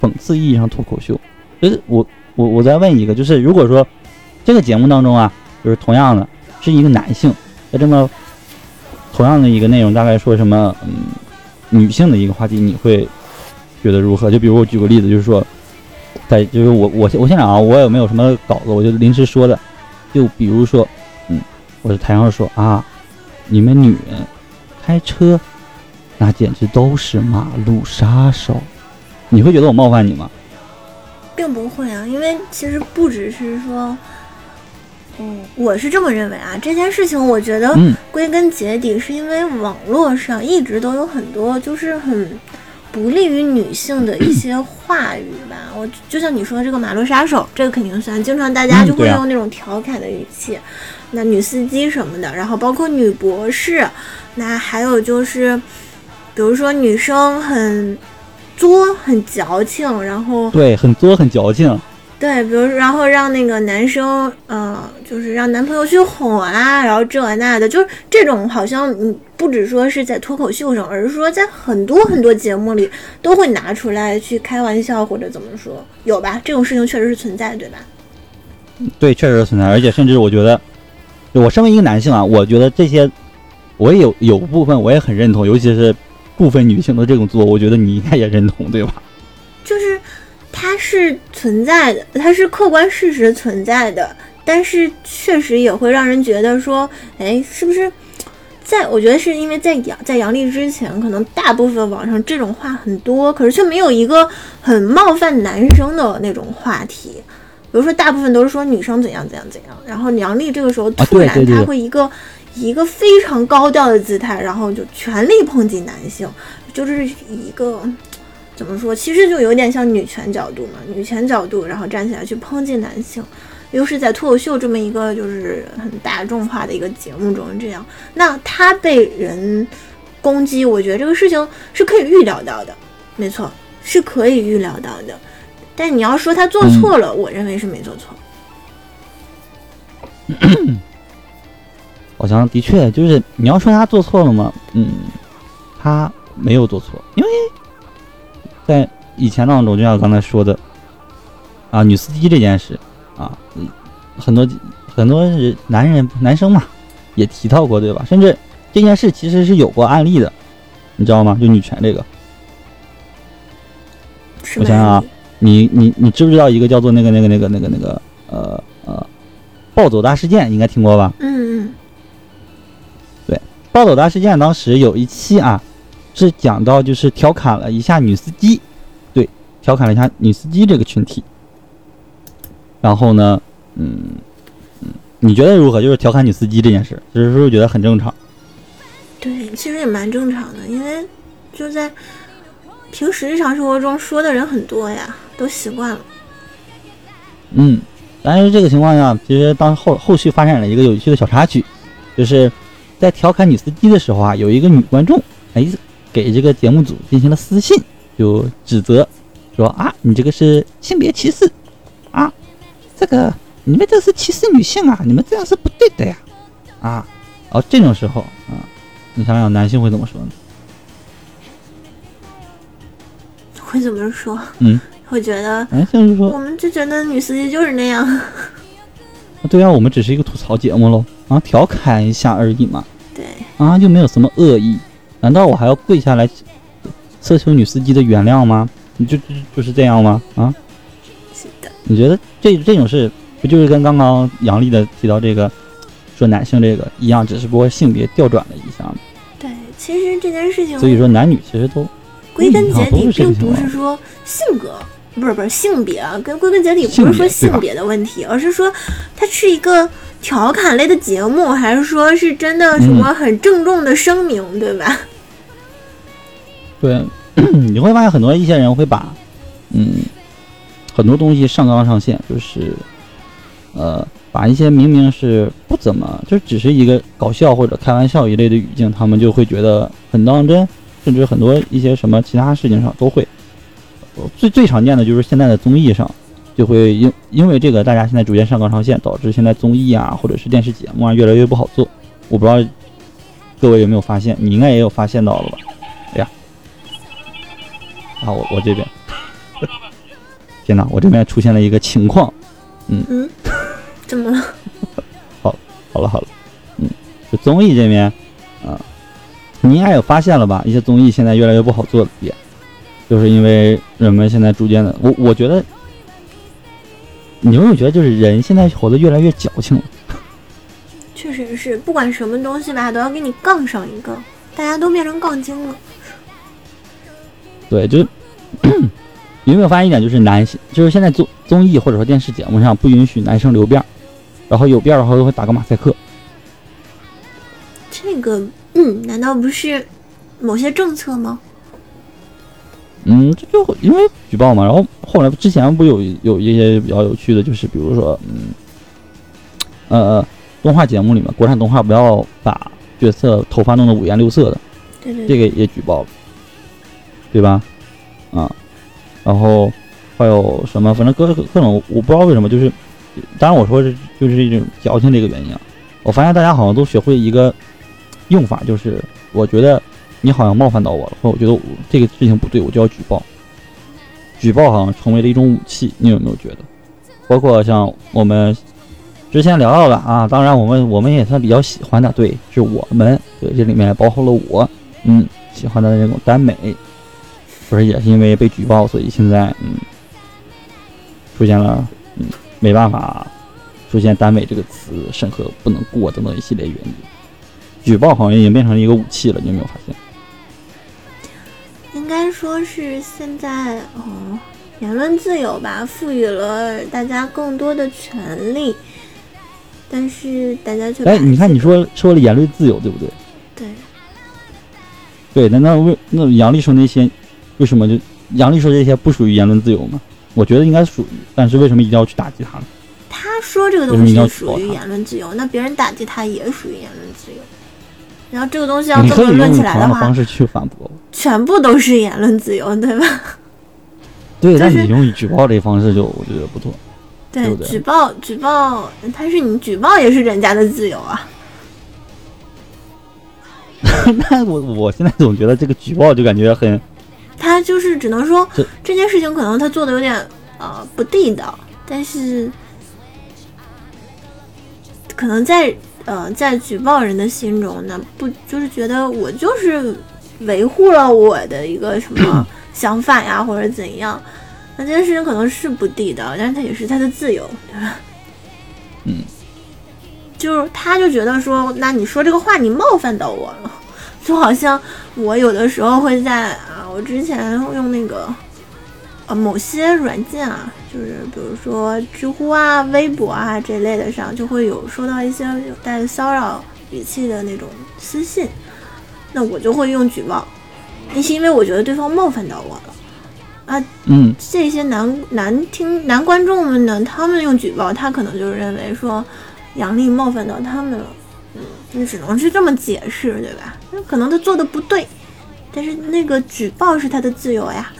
讽刺意义上脱口秀。就是我我我再问一个，就是如果说这个节目当中啊，就是同样的是一个男性，在这么同样的一个内容，大概说什么嗯女性的一个话题，你会觉得如何？就比如我举个例子，就是说在就是我我我现场啊，我也没有什么稿子，我就临时说的，就比如说嗯，我在台上说啊，你们女人开车那简直都是马路杀手，你会觉得我冒犯你吗？并不会啊，因为其实不只是说，嗯，我是这么认为啊。这件事情，我觉得归根结底是因为网络上一直都有很多就是很不利于女性的一些话语吧。我就像你说的这个马路杀手，这个肯定算，经常大家就会用那种调侃的语气。那女司机什么的，然后包括女博士，那还有就是，比如说女生很。作很矫情，然后对，很作很矫情，对，比如然后让那个男生，呃，就是让男朋友去哄啊，然后这那的，就是这种好像嗯，不只说是在脱口秀上，而是说在很多很多节目里都会拿出来去开玩笑或者怎么说，有吧？这种事情确实是存在，对吧？对，确实是存在，而且甚至我觉得，我身为一个男性啊，我觉得这些我也有有部分我也很认同，尤其是。部分女性的这种做，我觉得你应该也认同，对吧？就是它是存在的，它是客观事实存在的，但是确实也会让人觉得说，哎，是不是？在我觉得是因为在杨在杨笠之前，可能大部分网上这种话很多，可是却没有一个很冒犯男生的那种话题。比如说，大部分都是说女生怎样怎样怎样，然后杨笠这个时候突然他会一个。以一个非常高调的姿态，然后就全力抨击男性，就是一个怎么说？其实就有点像女权角度嘛，女权角度，然后站起来去抨击男性，又是在脱口秀这么一个就是很大众化的一个节目中这样，那他被人攻击，我觉得这个事情是可以预料到的。没错，是可以预料到的。但你要说他做错了，我认为是没做错。好像的确就是你要说他做错了吗？嗯，他没有做错，因为在以前当中，就像刚才说的啊，女司机这件事啊，很多很多人男人男生嘛也提到过，对吧？甚至这件事其实是有过案例的，你知道吗？就女权这个，我想想啊，你你你知不知道一个叫做那个那个那个那个那个呃呃暴走大事件？应该听过吧？嗯嗯。暴走大事件当时有一期啊，是讲到就是调侃了一下女司机，对，调侃了一下女司机这个群体。然后呢，嗯嗯，你觉得如何？就是调侃女司机这件事，就是不是觉得很正常？对，其实也蛮正常的，因为就在平时日常生活中说的人很多呀，都习惯了。嗯，但是这个情况下，其实当后后续发展了一个有趣的小插曲，就是。在调侃女司机的时候啊，有一个女观众哎，给这个节目组进行了私信，就指责说啊，你这个是性别歧视啊，这个你们这是歧视女性啊，你们这样是不对的呀啊！哦，这种时候啊，你想想男性会怎么说呢？会怎么说？嗯，会觉得男性就说，我们就觉得女司机就是那样。对啊，我们只是一个吐槽节目喽，啊，调侃一下而已嘛。对。啊，又没有什么恶意？难道我还要跪下来奢求女司机的原谅吗？你就就就是这样吗？啊？是的。你觉得这这种事不就是跟刚刚杨丽的提到这个说男性这个一样，只是不过性别调转了一下吗？对，其实这件事情。所以说男女其实都归根结底并不是说性格。不是不是性别啊，跟归根结底不是说性别的问题，而是说它是一个调侃类的节目，还是说是真的什么很郑重的声明，对吧？对，你会发现很多一些人会把嗯很多东西上纲上线，就是呃把一些明明是不怎么就只是一个搞笑或者开玩笑一类的语境，他们就会觉得很当真，甚至很多一些什么其他事情上都会。最最常见的就是现在的综艺上，就会因因为这个，大家现在逐渐上纲上线，导致现在综艺啊或者是电视节目啊越来越不好做。我不知道各位有没有发现，你应该也有发现到了吧？哎 呀，啊我我这边，天哪，我这边出现了一个情况，嗯嗯，怎么了？好，好了好了，嗯，就综艺这边啊，你应该有发现了吧？一些综艺现在越来越不好做的点。就是因为人们现在逐渐的，我我觉得，你有没有觉得，就是人现在活得越来越矫情了？确实是，不管什么东西吧，都要给你杠上一个，大家都变成杠精了。对，就是 有没有发现一点，就是男性，就是现在综综艺或者说电视节目上不允许男生留辫儿，然后有辫儿的话都会打个马赛克。这个，嗯，难道不是某些政策吗？嗯，这就因为举报嘛，然后后来之前不有有一些比较有趣的，就是比如说，嗯，呃，动画节目里面，国产动画不要把角色头发弄得五颜六色的，对对，这个也举报了，对吧？啊，然后还有什么，反正各各种，我不知道为什么，就是当然我说是就是一种矫情的一个原因啊。我发现大家好像都学会一个用法，就是我觉得。你好像冒犯到我了，或我觉得我这个事情不对，我就要举报。举报好像成为了一种武器，你有没有觉得？包括像我们之前聊到的啊，当然我们我们也算比较喜欢的，对，是我们，对，这里面包括了我，嗯，喜欢的那种耽美，不是也是因为被举报，所以现在嗯出现了嗯没办法出现耽美这个词审核不能过等等一系列原因。举报好像已经变成了一个武器了，你有没有发现？应该说是现在哦，言论自由吧，赋予了大家更多的权利，但是大家却……哎，你看你说说了言论自由，对不对？对。对，那那为那杨丽说那些，为什么就杨丽说这些不属于言论自由吗？我觉得应该属于，但是为什么一定要去打击他呢？他说这个东西属于言论自由，那别人打击他也属于言论自由。然后这个东西要这么论起来的话，方式去反驳。全部都是言论自由，对吧？对，但就是你用举报这方式就我觉得不错。对对，不对举报举报，但是你举报也是人家的自由啊。那我我现在总觉得这个举报就感觉很他就是只能说这这件事情可能他做的有点呃不地道，但是可能在呃在举报人的心中呢，不就是觉得我就是维护了我的一个什么 想法呀，或者怎样？那这件事情可能是不地道，但是他也是他的自由，对吧？嗯，就是他就觉得说，那你说这个话你冒犯到我了，就好像我有的时候会在啊，我之前用那个呃某些软件啊，就是比如说知乎啊、微博啊这类的上，就会有收到一些有带骚扰语气的那种私信，那我就会用举报，那是因为我觉得对方冒犯到我了。啊嗯这些男男听男观众们呢，他们用举报，他可能就认为说杨笠冒犯到他们了，嗯，你只能是这么解释，对吧？那可能他做的不对，但是那个举报是他的自由呀。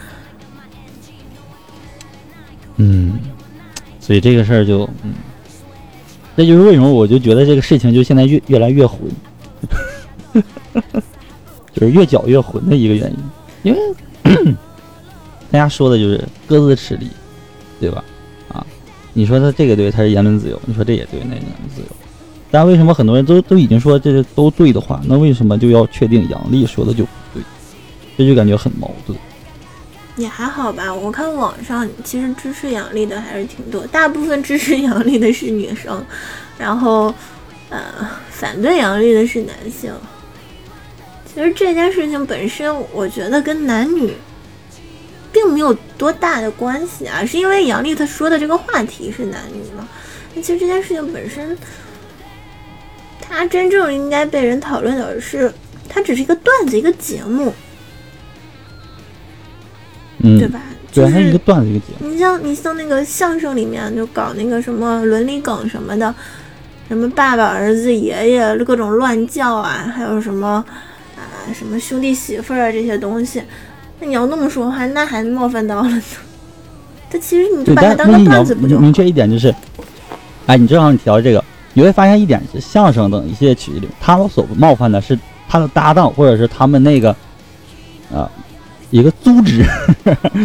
嗯，所以这个事儿就嗯，这就是为什么我就觉得这个事情就现在越越来越混，就是越搅越混的一个原因，因为 大家说的就是各自吃力，对吧？啊，你说他这个对，他是言论自由；你说这也对，那个言论自由。但为什么很多人都都已经说这是都对的话，那为什么就要确定杨笠说的就不对？这就感觉很矛盾。也还好吧，我看网上其实支持杨笠的还是挺多，大部分支持杨笠的是女生，然后呃反对杨笠的是男性。其实这件事情本身，我觉得跟男女并没有多大的关系啊，是因为杨笠她说的这个话题是男女嘛。那其实这件事情本身，它真正应该被人讨论的是，它只是一个段子，一个节目，嗯，对吧？对，就是它一个段子一个节目。你像你像那个相声里面就搞那个什么伦理梗什么的，什么爸爸、儿子、爷爷各种乱叫啊，还有什么啊什么兄弟媳妇儿啊这些东西，那你要那么说的话，那还冒犯到了呢。他其实你就，把它当个段子不就好明明？确一点就是，哎，你正好你提到这个，你会发现一点是相声等一些曲里，他们所冒犯的是他的搭档或者是他们那个啊一个组织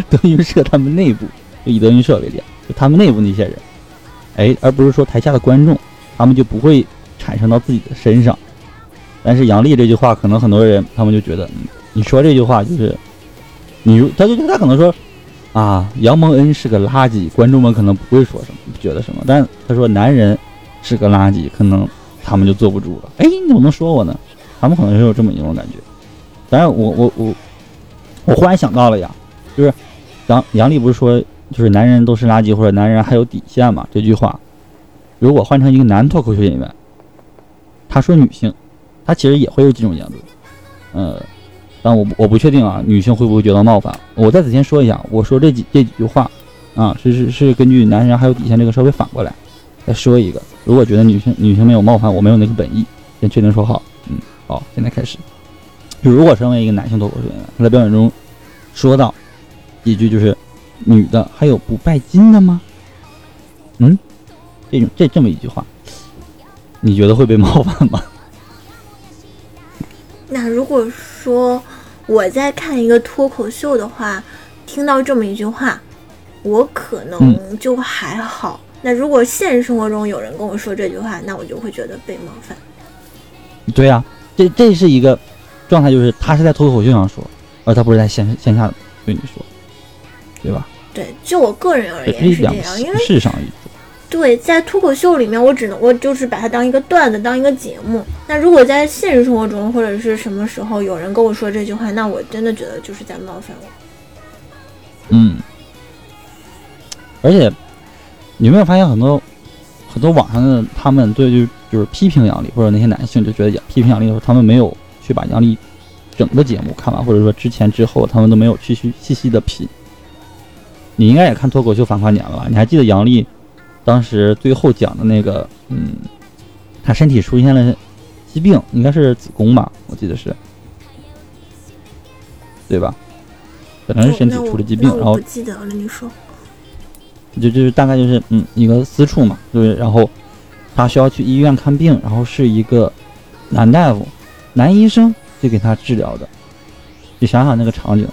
德云社他们内部，就以德云社为例，就他们内部那些人，哎，而不是说台下的观众，他们就不会产生到自己的身上。但是杨笠这句话，可能很多人他们就觉得，你说这句话就是，你他就他可能说。啊，杨蒙恩是个垃圾，观众们可能不会说什么，不觉得什么。但他说男人是个垃圾，可能他们就坐不住了。哎，你怎么能说我呢？他们可能是有这么一种感觉。当然，我我我我忽然想到了呀，就是杨杨笠不是说就是男人都是垃圾，或者男人还有底线嘛？这句话，如果换成一个男脱口秀演员，他说女性，他其实也会有这种言论，呃。但我我不确定啊，女性会不会觉得冒犯？我在此先说一下，我说这几这几句话，啊，是是是根据男人还有底线这个稍微反过来再说一个。如果觉得女性女性没有冒犯，我没有那个本意，先确定说好。嗯，好，现在开始。就如果身为一个男性脱口秀演员，他在表演中说到一句就是“女的还有不拜金的吗？”嗯，这种这这么一句话，你觉得会被冒犯吗？那如果说我在看一个脱口秀的话，听到这么一句话，我可能就还好。那如果现实生活中有人跟我说这句话，那我就会觉得被冒犯。对呀、这这是一个状态，就是他是在脱口秀上说，而他不是在线线下对你说，对吧？对，就我个人而言是这样，因为形式上一说。对，在脱口秀里面，我只能我就是把它当一个段子，当一个节目。那如果在现实生活中或者是什么时候有人跟我说这句话，那我真的觉得就是在冒犯我。嗯，而且你有没有发现很多很多网上的他们对就就是批评杨笠或者那些男性就觉得杨批评杨笠的时候，他们没有去把杨笠整个节目看完，或者说之前之后他们都没有去去细细的品。你应该也看脱口秀反跨年了吧？你还记得杨笠当时最后讲的那个，嗯，他身体出现了疾病，应该是子宫吧？我记得是。对吧？可能是身体出了疾病，然后不记得了，你说，就就是大概就是嗯一个私处嘛，对，然后他需要去医院看病，然后是一个男大夫、男医生去给他治疗的，你想想那个场景，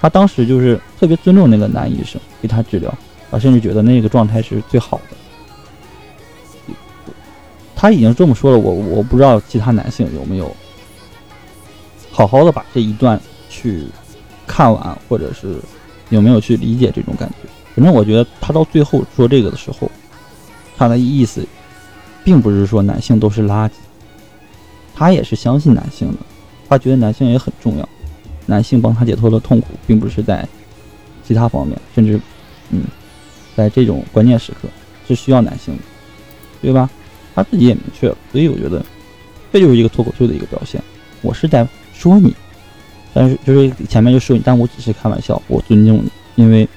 他当时就是特别尊重那个男医生给他治疗，他甚至觉得那个状态是最好的。他已经这么说了，我我不知道其他男性有没有好好的把这一段去看完，或者是有没有去理解这种感觉。反正我觉得他到最后说这个的时候，他的意思并不是说男性都是垃圾，他也是相信男性的，他觉得男性也很重要，男性帮他解脱了痛苦，并不是在其他方面，甚至嗯，在这种关键时刻是需要男性的，对吧？他自己也明确了，所以我觉得这就是一个脱口秀的一个表现。我是在说你，但是就是前面就说你，但我只是开玩笑，我尊重你，因为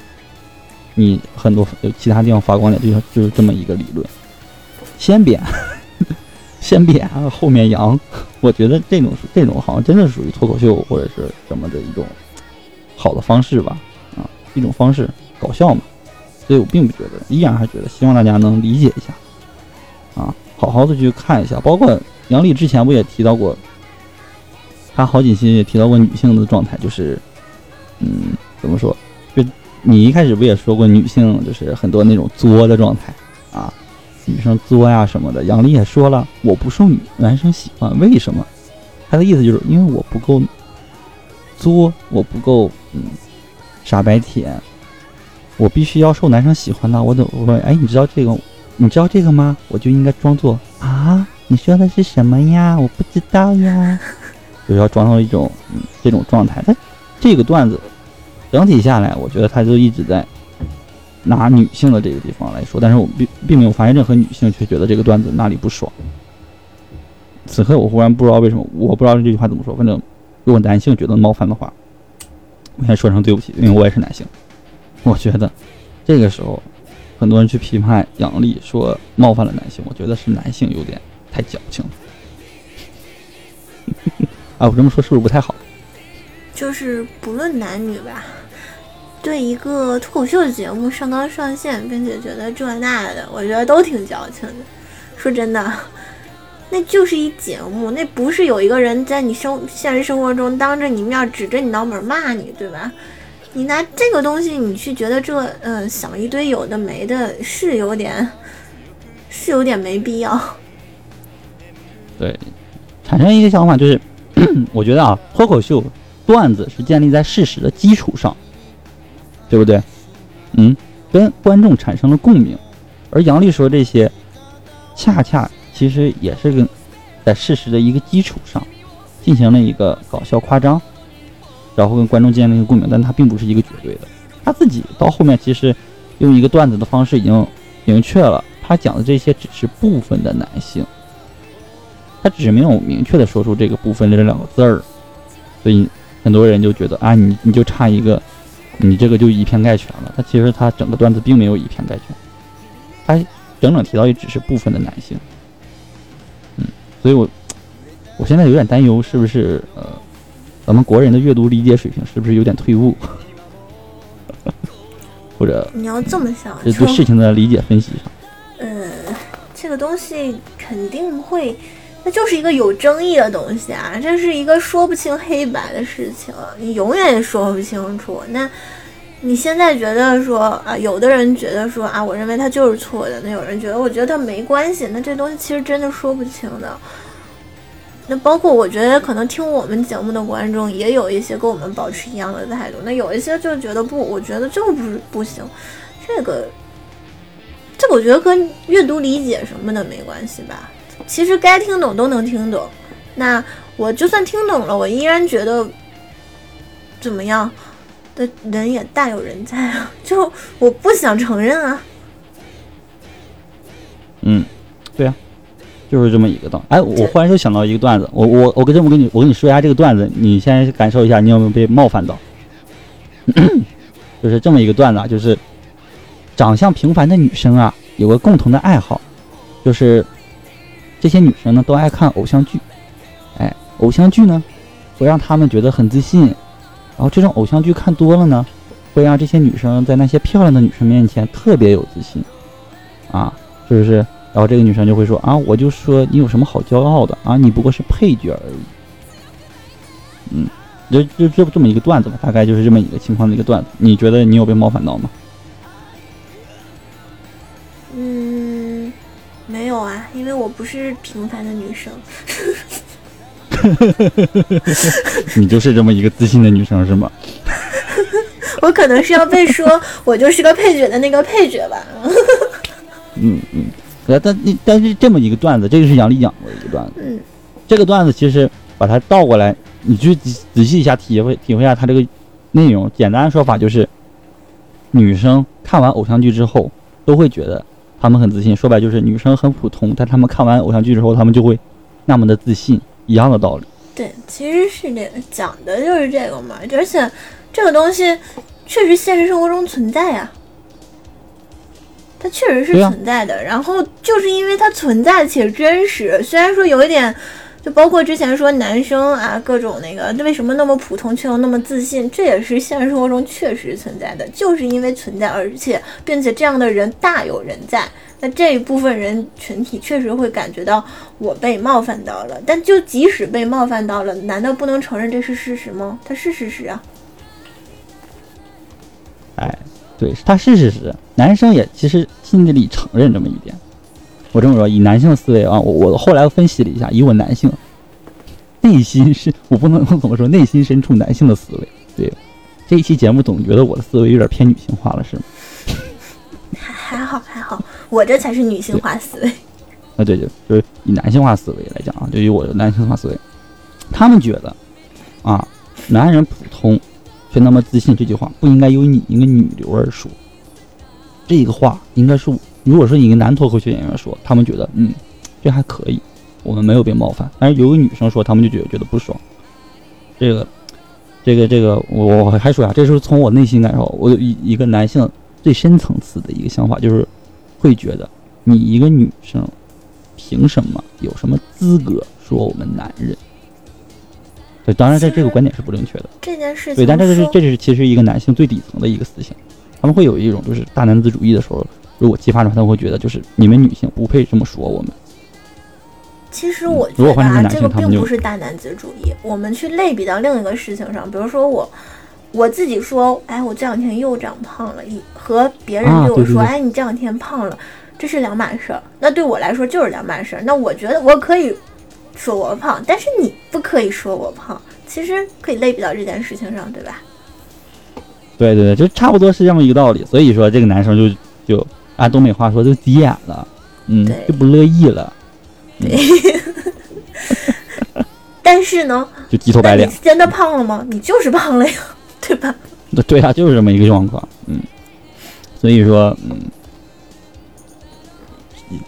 你很多其他地方发光点，就就是这么一个理论。先贬，先贬，后面扬。我觉得这种这种好像真的属于脱口秀或者是什么的一种好的方式吧，啊，一种方式，搞笑嘛。所以我并不觉得，依然还觉得，希望大家能理解一下，啊。好好的去看一下，包括杨笠之前不也提到过，他好几期也提到过女性的状态，就是，嗯，怎么说？就你一开始不也说过女性就是很多那种作的状态啊，女生作呀什么的。杨笠也说了，我不受女男生喜欢，为什么？他的意思就是因为我不够作，我不够嗯傻白甜，我必须要受男生喜欢的。我怎我说，哎，你知道这个？你知道这个吗？我就应该装作啊，你说的是什么呀？我不知道呀，就要装到一种嗯这种状态。他这个段子整体下来，我觉得他就一直在拿女性的这个地方来说，但是我并并没有发现任何女性却觉得这个段子哪里不爽。此刻我忽然不知道为什么，我不知道这句话怎么说。反正如果男性觉得冒犯的话，我先说声对不起，因为我也是男性。我觉得这个时候。很多人去批判杨笠，说冒犯了男性，我觉得是男性有点太矫情了。啊，我这么说是不是不太好？就是不论男女吧，对一个脱口秀节目上纲上线，并且觉得这那的，我觉得都挺矫情的。说真的，那就是一节目，那不是有一个人在你生现实生活中当着你面指着你脑门骂你，对吧？你拿这个东西，你去觉得这呃想一堆有的没的，是有点，是有点没必要。对，产生一个想法就是，我觉得啊，脱口秀段子是建立在事实的基础上，对不对？嗯，跟观众产生了共鸣，而杨笠说这些，恰恰其实也是跟在事实的一个基础上进行了一个搞笑夸张。然后跟观众建立一个共鸣，但他并不是一个绝对的。他自己到后面其实用一个段子的方式已经明确了，他讲的这些只是部分的男性，他只是没有明确的说出这个部分的这两个字儿，所以很多人就觉得啊，你你就差一个，你这个就以偏概全了。他其实他整个段子并没有以偏概全，他整整提到也只是部分的男性。嗯，所以我我现在有点担忧，是不是呃？咱们国人的阅读理解水平是不是有点退步？或者你要这么想，就对事情的理解分析上，呃，这个东西肯定会，那就是一个有争议的东西啊，这是一个说不清黑白的事情，你永远也说不清楚。那你现在觉得说啊，有的人觉得说啊，我认为他就是错的，那有人觉得我觉得他没关系，那这东西其实真的说不清的。那包括我觉得可能听我们节目的观众也有一些跟我们保持一样的态度，那有一些就觉得不，我觉得就不是不行，这个，这个我觉得跟阅读理解什么的没关系吧。其实该听懂都能听懂，那我就算听懂了，我依然觉得怎么样的人也大有人在啊，就我不想承认啊。嗯，对啊。就是这么一个道理。哎，我忽然就想到一个段子，我我我跟这么跟你我跟你说一下这个段子，你先感受一下，你有没有被冒犯到？就是这么一个段子，就是长相平凡的女生啊，有个共同的爱好，就是这些女生呢都爱看偶像剧。哎，偶像剧呢会让她们觉得很自信，然后这种偶像剧看多了呢，会让这些女生在那些漂亮的女生面前特别有自信，啊，是不是？然后这个女生就会说啊，我就说你有什么好骄傲的啊？你不过是配角而已。嗯，就就这么这么一个段子吧，大概就是这么一个情况的一个段子。你觉得你有被冒犯到吗？没有啊，因为我不是平凡的女生。你就是这么一个自信的女生是吗？我可能是要被说 我就是个配角的那个配角吧。嗯嗯，但但但是这么一个段子，这个是杨丽讲过的一个段子。嗯，这个段子其实把它倒过来，你去仔仔细一下体会体会一下它这个内容。简单的说法就是，女生看完偶像剧之后都会觉得她们很自信。说白就是女生很普通，但他们看完偶像剧之后，他们就会那么的自信。一样的道理。对，其实是这个讲的就是这个嘛，而且这个东西确实现实生活中存在呀，它确实是存在的。然后就是因为它存在且真实，虽然说有一点，就包括之前说男生啊各种那个，为什么那么普通却又那么自信，这也是现实生活中确实存在的，就是因为存在，而且并且这样的人大有人在。那这一部分人群体确实会感觉到我被冒犯到了，但就即使被冒犯到了，难道不能承认这是事实吗？它是事实啊。哎，对，它是事实。男生也其实心底里承认这么一点。我这么说，以男性思维啊，我我后来分析了一下，以我男性内心是，我不能怎么说，内心深处男性的思维。对，这一期节目总觉得我的思维有点偏女性化了，是吗？还好还好。我这才是女性化思维，啊对对，就是以男性化思维来讲啊，就以我的男性化思维，他们觉得，啊，男人普通却那么自信，这句话不应该由你一个女流而说，这个话应该是如果说一个男脱口秀演员说，他们觉得嗯，这还可以，我们没有被冒犯，但是有个女生说，他们就觉得觉得不爽，这个，这个这个我我还说呀，这是从我内心感受，我一一个男性最深层次的一个想法就是。会觉得你一个女生，凭什么有什么资格说我们男人？对，当然在这个观点是不正确的。这件事情对，但这个是这是其实一个男性最底层的一个思想，他们会有一种就是大男子主义的时候，如果激发出来，他会觉得就是你们女性不配这么说我们。其实我觉得啊，这个并不是大男子主义。我们去类比到另一个事情上，比如说我。我自己说，哎，我这两天又长胖了，一和别人对我说，哎，你这两天胖了，这是两码事儿。那对我来说就是两码事儿。那我觉得我可以说我胖，但是你不可以说我胖。其实可以类比到这件事情上，对吧？对对对，就差不多是这么一个道理。所以说，这个男生就就按东北话说，就急眼了，嗯，就不乐意了。对。但是呢，就急头白脸。真的胖了吗？你就是胖了呀。对吧？那 对啊，就是这么一个状况，嗯，所以说，嗯，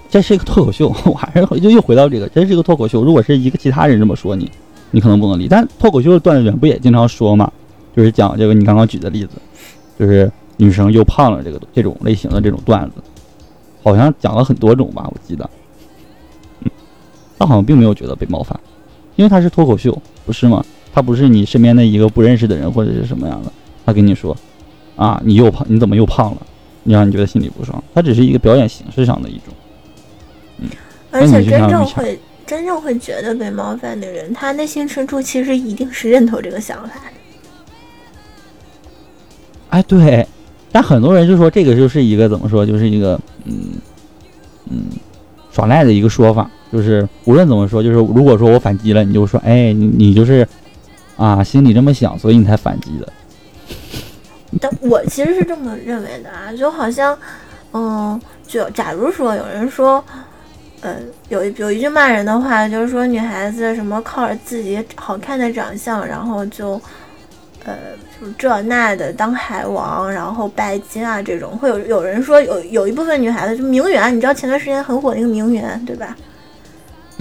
这是一个脱口秀，我还是就又回到这个，这是一个脱口秀。如果是一个其他人这么说你，你可能不能理。但脱口秀的段子人不也经常说嘛？就是讲这个你刚刚举的例子，就是女生又胖了这个这种类型的这种段子，好像讲了很多种吧？我记得，嗯，他好像并没有觉得被冒犯，因为他是脱口秀，不是吗？他不是你身边的一个不认识的人或者是什么样的，他跟你说，啊，你又胖，你怎么又胖了？你让你觉得心里不爽。他只是一个表演形式上的一种，嗯。而且真正会真正会觉得被冒犯的人，他内心深处其实一定是认同这个想法的。哎，对，但很多人就说这个就是一个怎么说，就是一个嗯嗯耍赖的一个说法，就是无论怎么说，就是如果说我反击了，你就说，哎，你你就是。啊，心里这么想，所以你才反击的。但我其实是这么认为的啊，就好像，嗯，就假如说有人说，呃，有一有一句骂人的话，就是说女孩子什么靠着自己好看的长相，然后就，呃，就这那的当海王，然后拜金啊这种，会有有人说有有一部分女孩子就名媛，你知道前段时间很火那个名媛对吧？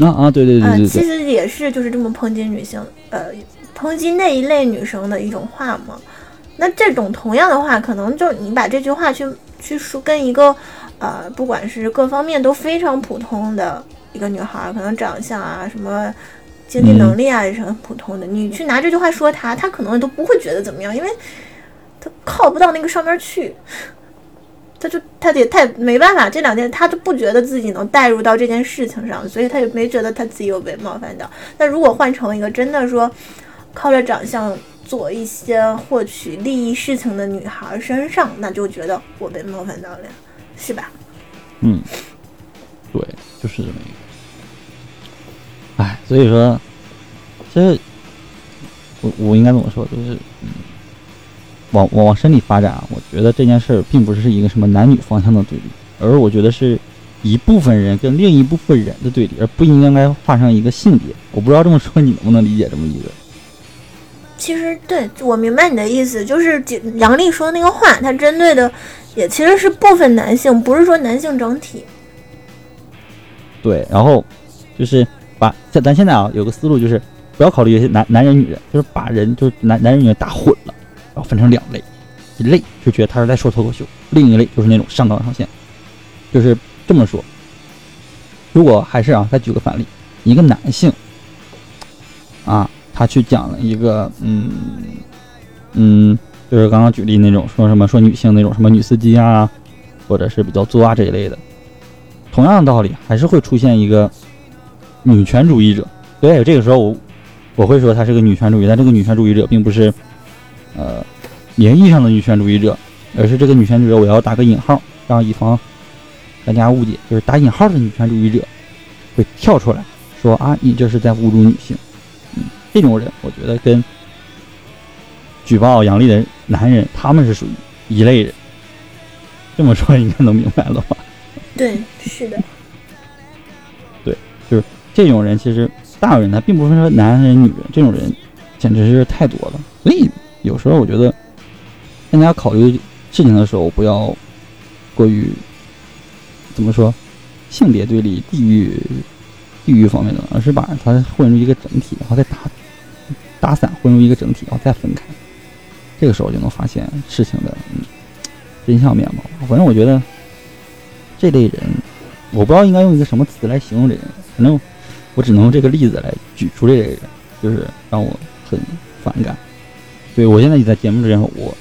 啊啊，对对对对对，其实也是就是这么抨击女性，呃。抨击那一类女生的一种话嘛？那这种同样的话，可能就你把这句话去去说跟一个，呃，不管是各方面都非常普通的一个女孩，可能长相啊什么，经济能力啊也是很普通的。你去拿这句话说他，他可能都不会觉得怎么样，因为他靠不到那个上面去。他就他得他也没办法，这两天他就不觉得自己能带入到这件事情上，所以他也没觉得他自己有被冒犯到。那如果换成一个真的说靠着长相做一些获取利益事情的女孩身上，那就觉得我被冒犯到了，是吧？嗯，对，就是这么一个。哎，所以说，其实我我应该怎么说，就是嗯。往往往深里发展啊，我觉得这件事儿并不是一个什么男女方向的对立，而我觉得是一部分人跟另一部分人的对立，而不应该画上一个性别。我不知道这么说你能不能理解这么一个？其实对我明白你的意思，就是杨丽说那个话，他针对的也其实是部分男性，不是说男性整体。对，然后就是把咱咱现在啊有个思路，就是不要考虑男男人女人，就是把人就是男男人女人打混了。然后分成两类，一类就觉得他是在说脱口秀，另一类就是那种上纲上线，就是这么说。如果还是啊，再举个反例，一个男性啊，他去讲了一个，嗯嗯，就是刚刚举例那种说什么说女性那种什么女司机啊，或者是比较作啊这一类的，同样的道理，还是会出现一个女权主义者。对，这个时候我我会说她是个女权主义，但这个女权主义者并不是。呃，名义上的女权主义者，而是这个女权主义者，我要打个引号，让以防大家误解，就是打引号的女权主义者会跳出来说啊，你这是在侮辱女性。嗯，这种人，我觉得跟举报杨丽的男人，他们是属于一类人。这么说应该能明白了吧？对，是的。对，就是这种人，其实大部分人他并不是说男人、女人，这种人简直是太多了，所以。有时候我觉得，大家考虑事情的时候，不要过于怎么说性别对立、地域地域方面的，而是把它混入一个整体，然后再打打散，混入一个整体，然后再分开。这个时候就能发现事情的嗯真相面貌。反正我觉得这类人，我不知道应该用一个什么词来形容这人，反正我只能用这个例子来举出这类人，就是让我很反感。对我现在也在节目之前，我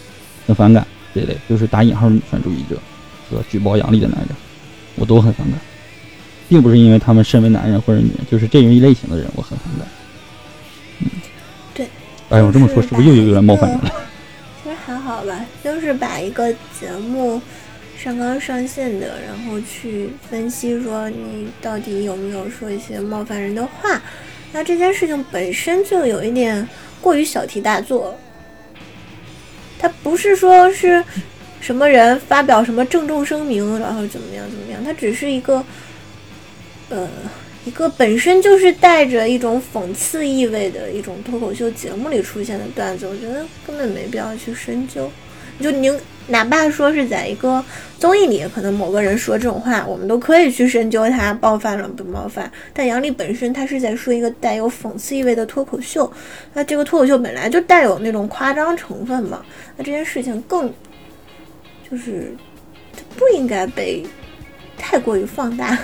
很反感这类，就是打引号女权主义者和举报杨丽的男人，我都很反感，并不是因为他们身为男人或者女人，就是这一类型的人，我很反感。嗯，对。哎，我这么说是不是又有点冒犯人了？其实还好吧，就是把一个节目上纲上线的，然后去分析说你到底有没有说一些冒犯人的话，那这件事情本身就有一点过于小题大做。他不是说是什么人发表什么郑重声明，然后怎么样怎么样，他只是一个，呃，一个本身就是带着一种讽刺意味的一种脱口秀节目里出现的段子，我觉得根本没必要去深究，你就宁。哪怕说是在一个综艺里，可能某个人说这种话，我们都可以去深究他冒犯了不冒犯。但杨笠本身他是在说一个带有讽刺意味的脱口秀，那这个脱口秀本来就带有那种夸张成分嘛，那这件事情更就是不应该被太过于放大。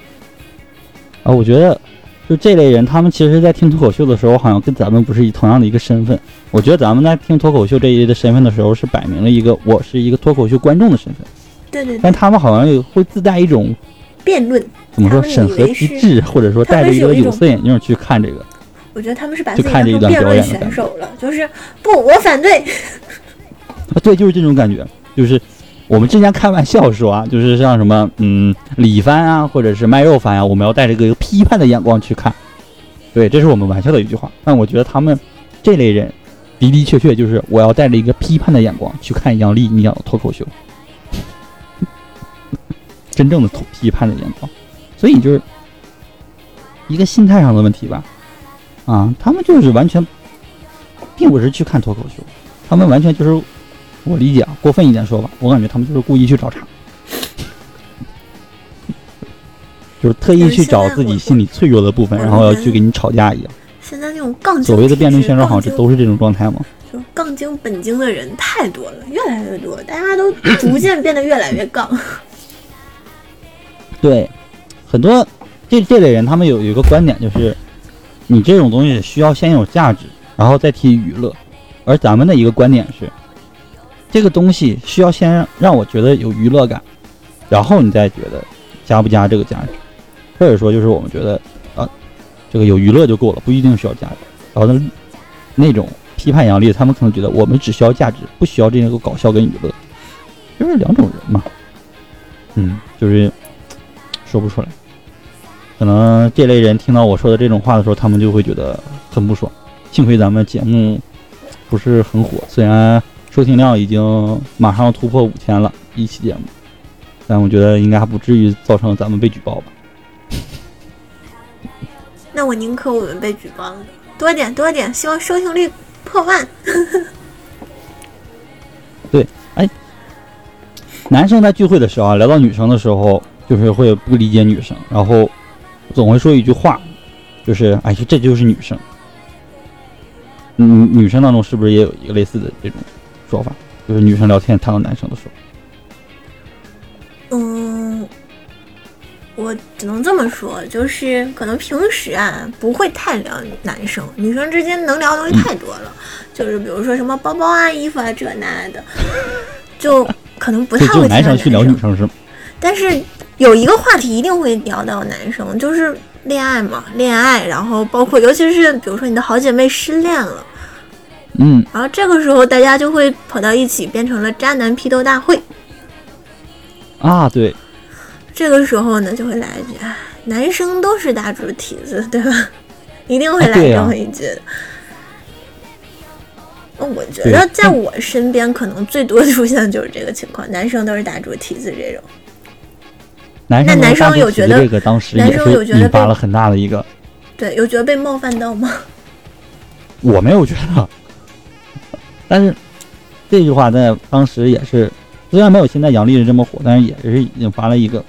啊，我觉得。就这类人，他们其实，在听脱口秀的时候，好像跟咱们不是一同样的一个身份。我觉得咱们在听脱口秀这一类的身份的时候，是摆明了一个我是一个脱口秀观众的身份。对对。但他们好像会自带一种辩论，怎么说审核机制，或者说戴着一个有色眼镜去看这个。我觉得他们是把就看这一段表演选手了，就是不，我反对。啊，对，就是这种感觉，就是。我们之前开玩笑说啊，就是像什么，嗯，李帆啊，或者是卖肉帆啊，我们要带着一个批判的眼光去看。对，这是我们玩笑的一句话。但我觉得他们这类人的的确确就是我要带着一个批判的眼光去看杨笠你讲的脱口秀，真正的批判的眼光。所以就是一个心态上的问题吧。啊，他们就是完全并不是去看脱口秀，他们完全就是。我理解啊，过分一点说吧，我感觉他们就是故意去找茬，就是特意去找自己心里脆弱的部分，然后要去跟你吵架一样。现在那种杠精，所谓的辩论选手，好像这都是这种状态吗？就杠精本精的人太多了，越来越多，大家都逐渐变得越来越杠。对，很多这这类人，他们有有一个观点，就是你这种东西需要先有价值，然后再提娱乐。而咱们的一个观点是，这个东西需要先让我觉得有娱乐感，然后你再觉得加不加这个价值，或者说就是我们觉得啊，这个有娱乐就够了，不一定需要价值。然后呢，那种批判杨笠，他们可能觉得我们只需要价值，不需要这个搞笑跟娱乐，就是两种人嘛。嗯，就是说不出来。可能这类人听到我说的这种话的时候，他们就会觉得很不爽。幸亏咱们节目不是很火，虽然收听量已经马上突破五千了，一期节目，但我觉得应该还不至于造成咱们被举报吧。那我宁可我们被举报了，多点多点，希望收听率破万。对，哎，男生在聚会的时候啊，聊到女生的时候，就是会不理解女生，然后。总会说一句话，就是“哎，这就是女生。”嗯，女生当中是不是也有一个类似的这种说法？就是女生聊天谈到男生的时候，嗯，我只能这么说，就是可能平时啊不会太聊男生，女生之间能聊的东西太多了，就是比如说什么包包啊、衣服啊这那的，就可能不太会。男生去聊女生是吗？但是。有一个话题一定会聊到男生，就是恋爱嘛，恋爱，然后包括尤其是比如说你的好姐妹失恋了，嗯，然后这个时候大家就会跑到一起，变成了渣男批斗大会。啊，对，这个时候呢就会来一句，男生都是大猪蹄子，对吧？一定会来这么一句。那我觉得在我身边可能最多出现的就是这个情况，男生都是大猪蹄子这种。那男生有觉得这个当时也是引发了很大的一个，对，有觉得被冒犯到吗？我没有觉得，但是这句话在当时也是，虽然没有现在杨丽这么火，但是也是引发了一个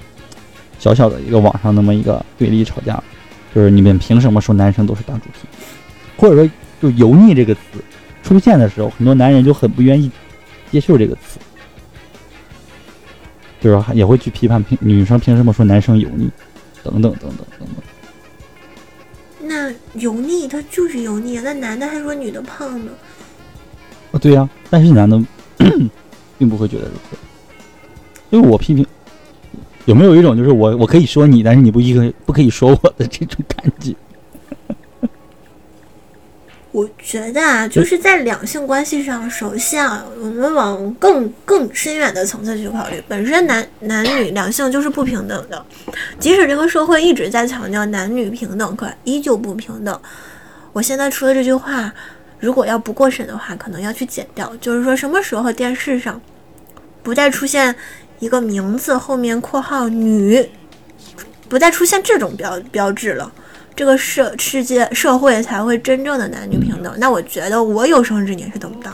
小小的一个网上那么一个对立吵架，就是你们凭什么说男生都是大猪蹄？或者说，就油腻这个词出现的时候，很多男人就很不愿意接受这个词。就是也会去批判凭女生凭什么说男生油腻，等等等等等等。那油腻他就是油腻，那男的还说女的胖呢？啊，对呀，但是男的 并不会觉得如此，因为我批评，有没有一种就是我我可以说你，但是你不一个不可以说我的这种感觉？我觉得啊，就是在两性关系上，首先啊，我们往更更深远的层次去考虑，本身男男女两性就是不平等的，即使这个社会一直在强调男女平等，可依旧不平等。我现在说的这句话，如果要不过审的话，可能要去剪掉。就是说什么时候电视上不再出现一个名字后面括号女，不再出现这种标标志了。这个社世界社会才会真正的男女平等。那我觉得我有生之年是等不到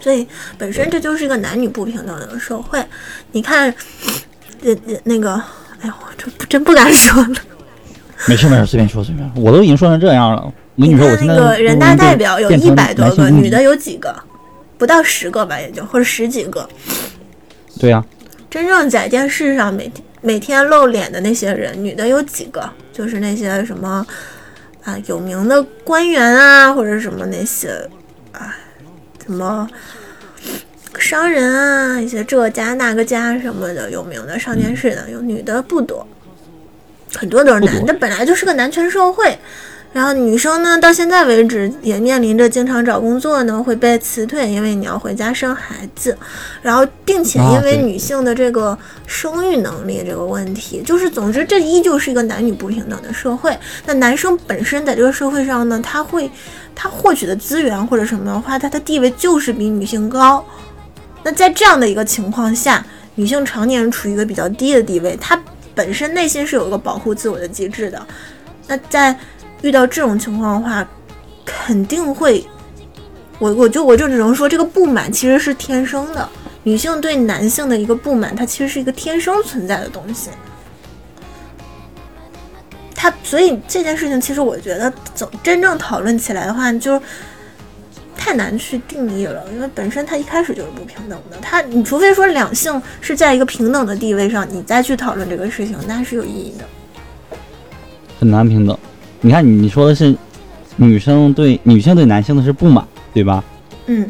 所以本身这就是一个男女不平等的社会。你看，那那那个，哎呦，我真真不敢说了。没事没事，随便说随便说。我都已经说成这样了。我跟你说，我那个人大代表有一百多个，女的有几个？不到十个吧，也就或者十几个。对呀。真正在电视上每天。每天露脸的那些人，女的有几个？就是那些什么啊，有名的官员啊，或者什么那些啊，什么商人啊，一些这家那个家什么的有名的上电视的，有女的不多，很多都是男的。本来就是个男权社会。然后女生呢，到现在为止也面临着经常找工作呢会被辞退，因为你要回家生孩子，然后并且因为女性的这个生育能力这个问题，就是总之这依旧是一个男女不平等的社会。那男生本身在这个社会上呢，他会他获取的资源或者什么的话，他的地位就是比女性高。那在这样的一个情况下，女性常年处于一个比较低的地位，她本身内心是有一个保护自我的机制的。那在遇到这种情况的话，肯定会，我我就我就只能说，这个不满其实是天生的。女性对男性的一个不满，它其实是一个天生存在的东西。它所以这件事情，其实我觉得总真正讨论起来的话，就太难去定义了，因为本身它一开始就是不平等的。它你除非说两性是在一个平等的地位上，你再去讨论这个事情，那是有意义的。很难平等。你看你说的是女生对女性对男性的是不满，对吧？嗯，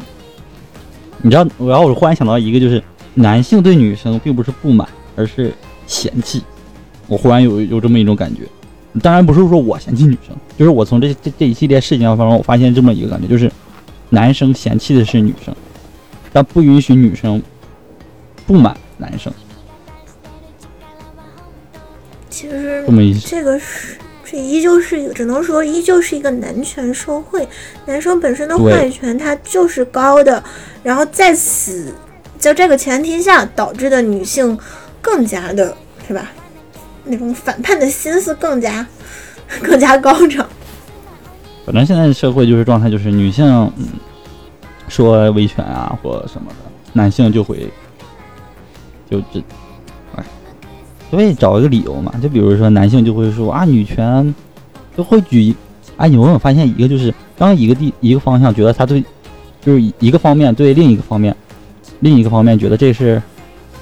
你知道，然后我忽然想到一个，就是男性对女生并不是不满，而是嫌弃。我忽然有有这么一种感觉，当然不是说我嫌弃女生，就是我从这这这一系列事情当中，我发现这么一个感觉，就是男生嫌弃的是女生，但不允许女生不满男生。其实这么一这个是这依旧是一个，只能说依旧是一个男权社会，男生本身的话语权它就是高的，然后在此在这个前提下导致的女性更加的是吧？那种反叛的心思更加更加高涨。反正现在的社会就是状态，就是女性嗯说维权啊或什么的，男性就会就所以找一个理由嘛。就比如说男性就会说啊女权，就会举一，哎，你有没有发现一个就是当一个地一个方向觉得他对，就是一个方面对另一个方面，另一个方面觉得这是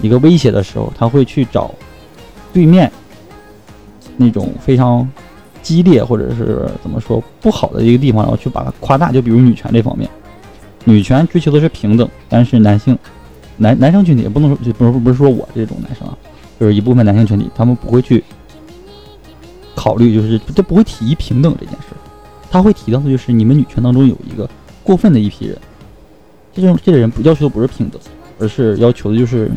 一个威胁的时候，他会去找对面那种非常激烈或者是怎么说不好的一个地方，然后去把它夸大。就比如女权这方面，女权追求的是平等，但是男性男男生群体也不能说就不是不是说我这种男生啊，就是一部分男性群体，他们不会去考虑，就是他不会提平等这件事，他会提到的就是你们女权当中有一个过分的一批人，这种这类人不要求的不是平等，而是要求的就是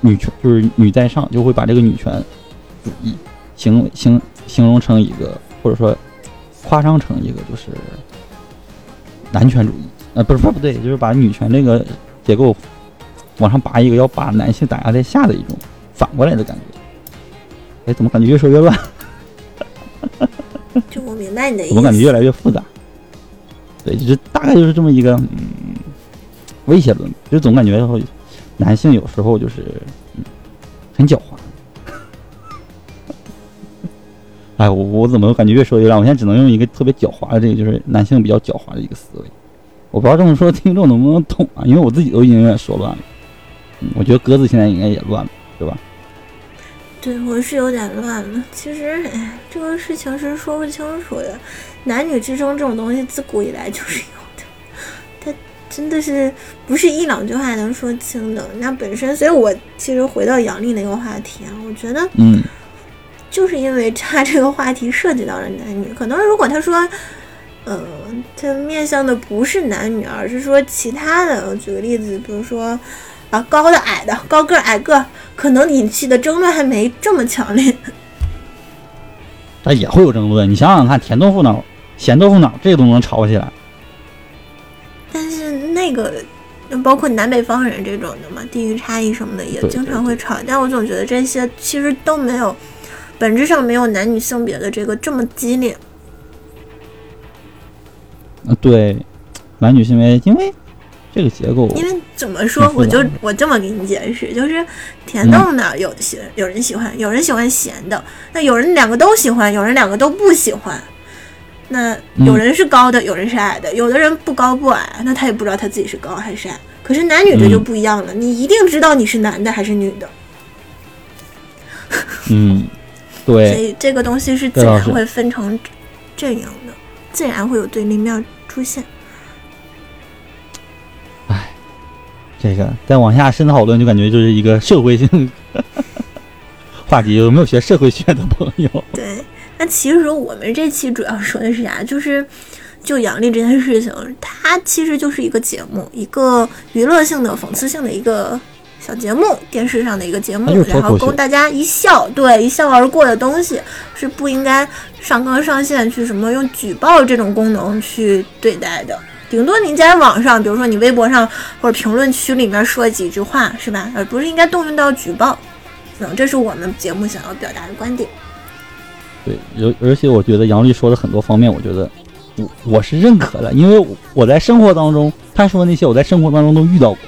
女权，就是女在上，就会把这个女权主义形形形容成一个，或者说夸张成一个就是男权主义，呃，不是不是不对，就是把女权这个结构往上拔一个，要把男性打压在下的一种反过来的感觉。哎，怎么感觉越说越乱？就我明白你的意思。怎么感觉越来越复杂？对，就是大概就是这么一个嗯威胁论，就总感觉男性有时候就是嗯很狡猾。哎，我我怎么感觉越说越乱？我现在只能用一个特别狡猾的这个，就是男性比较狡猾的一个思维。我不知道这么说听众能不能懂啊？因为我自己都已经有点说乱了。嗯，我觉得鸽子现在应该也乱了，对吧？对，我是有点乱了。其实，哎，这个事情是说不清楚的。男女之争这种东西自古以来就是有的，它真的是不是一两句话能说清的。那本身，所以我其实回到杨笠那个话题啊，我觉得嗯，就是因为他这个话题涉及到了男女，可能如果他说，呃，他面向的不是男女，而是说其他的，我举个例子，比如说啊高的矮的，高个矮个，可能引起的争论还没这么强烈。但也会有争论。你想想看，甜豆腐脑、咸豆腐脑，这都能吵起来。但是那个包括南北方人这种的嘛，地域差异什么的也经常会吵。但我总觉得这些其实都没有，本质上没有男女性别的这个这么激烈。嗯，对，男女性别，因为这个结构，因为怎么说，我就我这么给你解释，就是甜豆腐脑有喜有人喜欢，有人喜欢咸的，那有人两个都喜欢，有人两个都不喜欢。那有人是高的，有人是矮的，有的人不高不矮，那他也不知道他自己是高还是矮。可是男女这就不一样了，你一定知道你是男的还是女的。嗯，对所，以这个东西是自然会分成阵营的，自然会有对立面出现。这个再往下深讨论，就感觉就是一个社会性 话题。有没有学社会学的朋友？对，那其实我们这期主要说的是啥？就是就杨笠这件事情，它其实就是一个节目，一个娱乐性的、讽刺性的一个小节目，电视上的一个节目然后供大家一笑，对，一笑而过的东西是不应该上纲上线去什么用举报这种功能去对待的。顶多你在网上，比如说你微博上或者评论区里面说几句话，是吧？而不是应该动用到举报。嗯，这是我们节目想要表达的观点。对，而而且我觉得杨丽说的很多方面，我觉得我我是认可的，因为我我在生活当中，他说的那些我在生活当中都遇到过。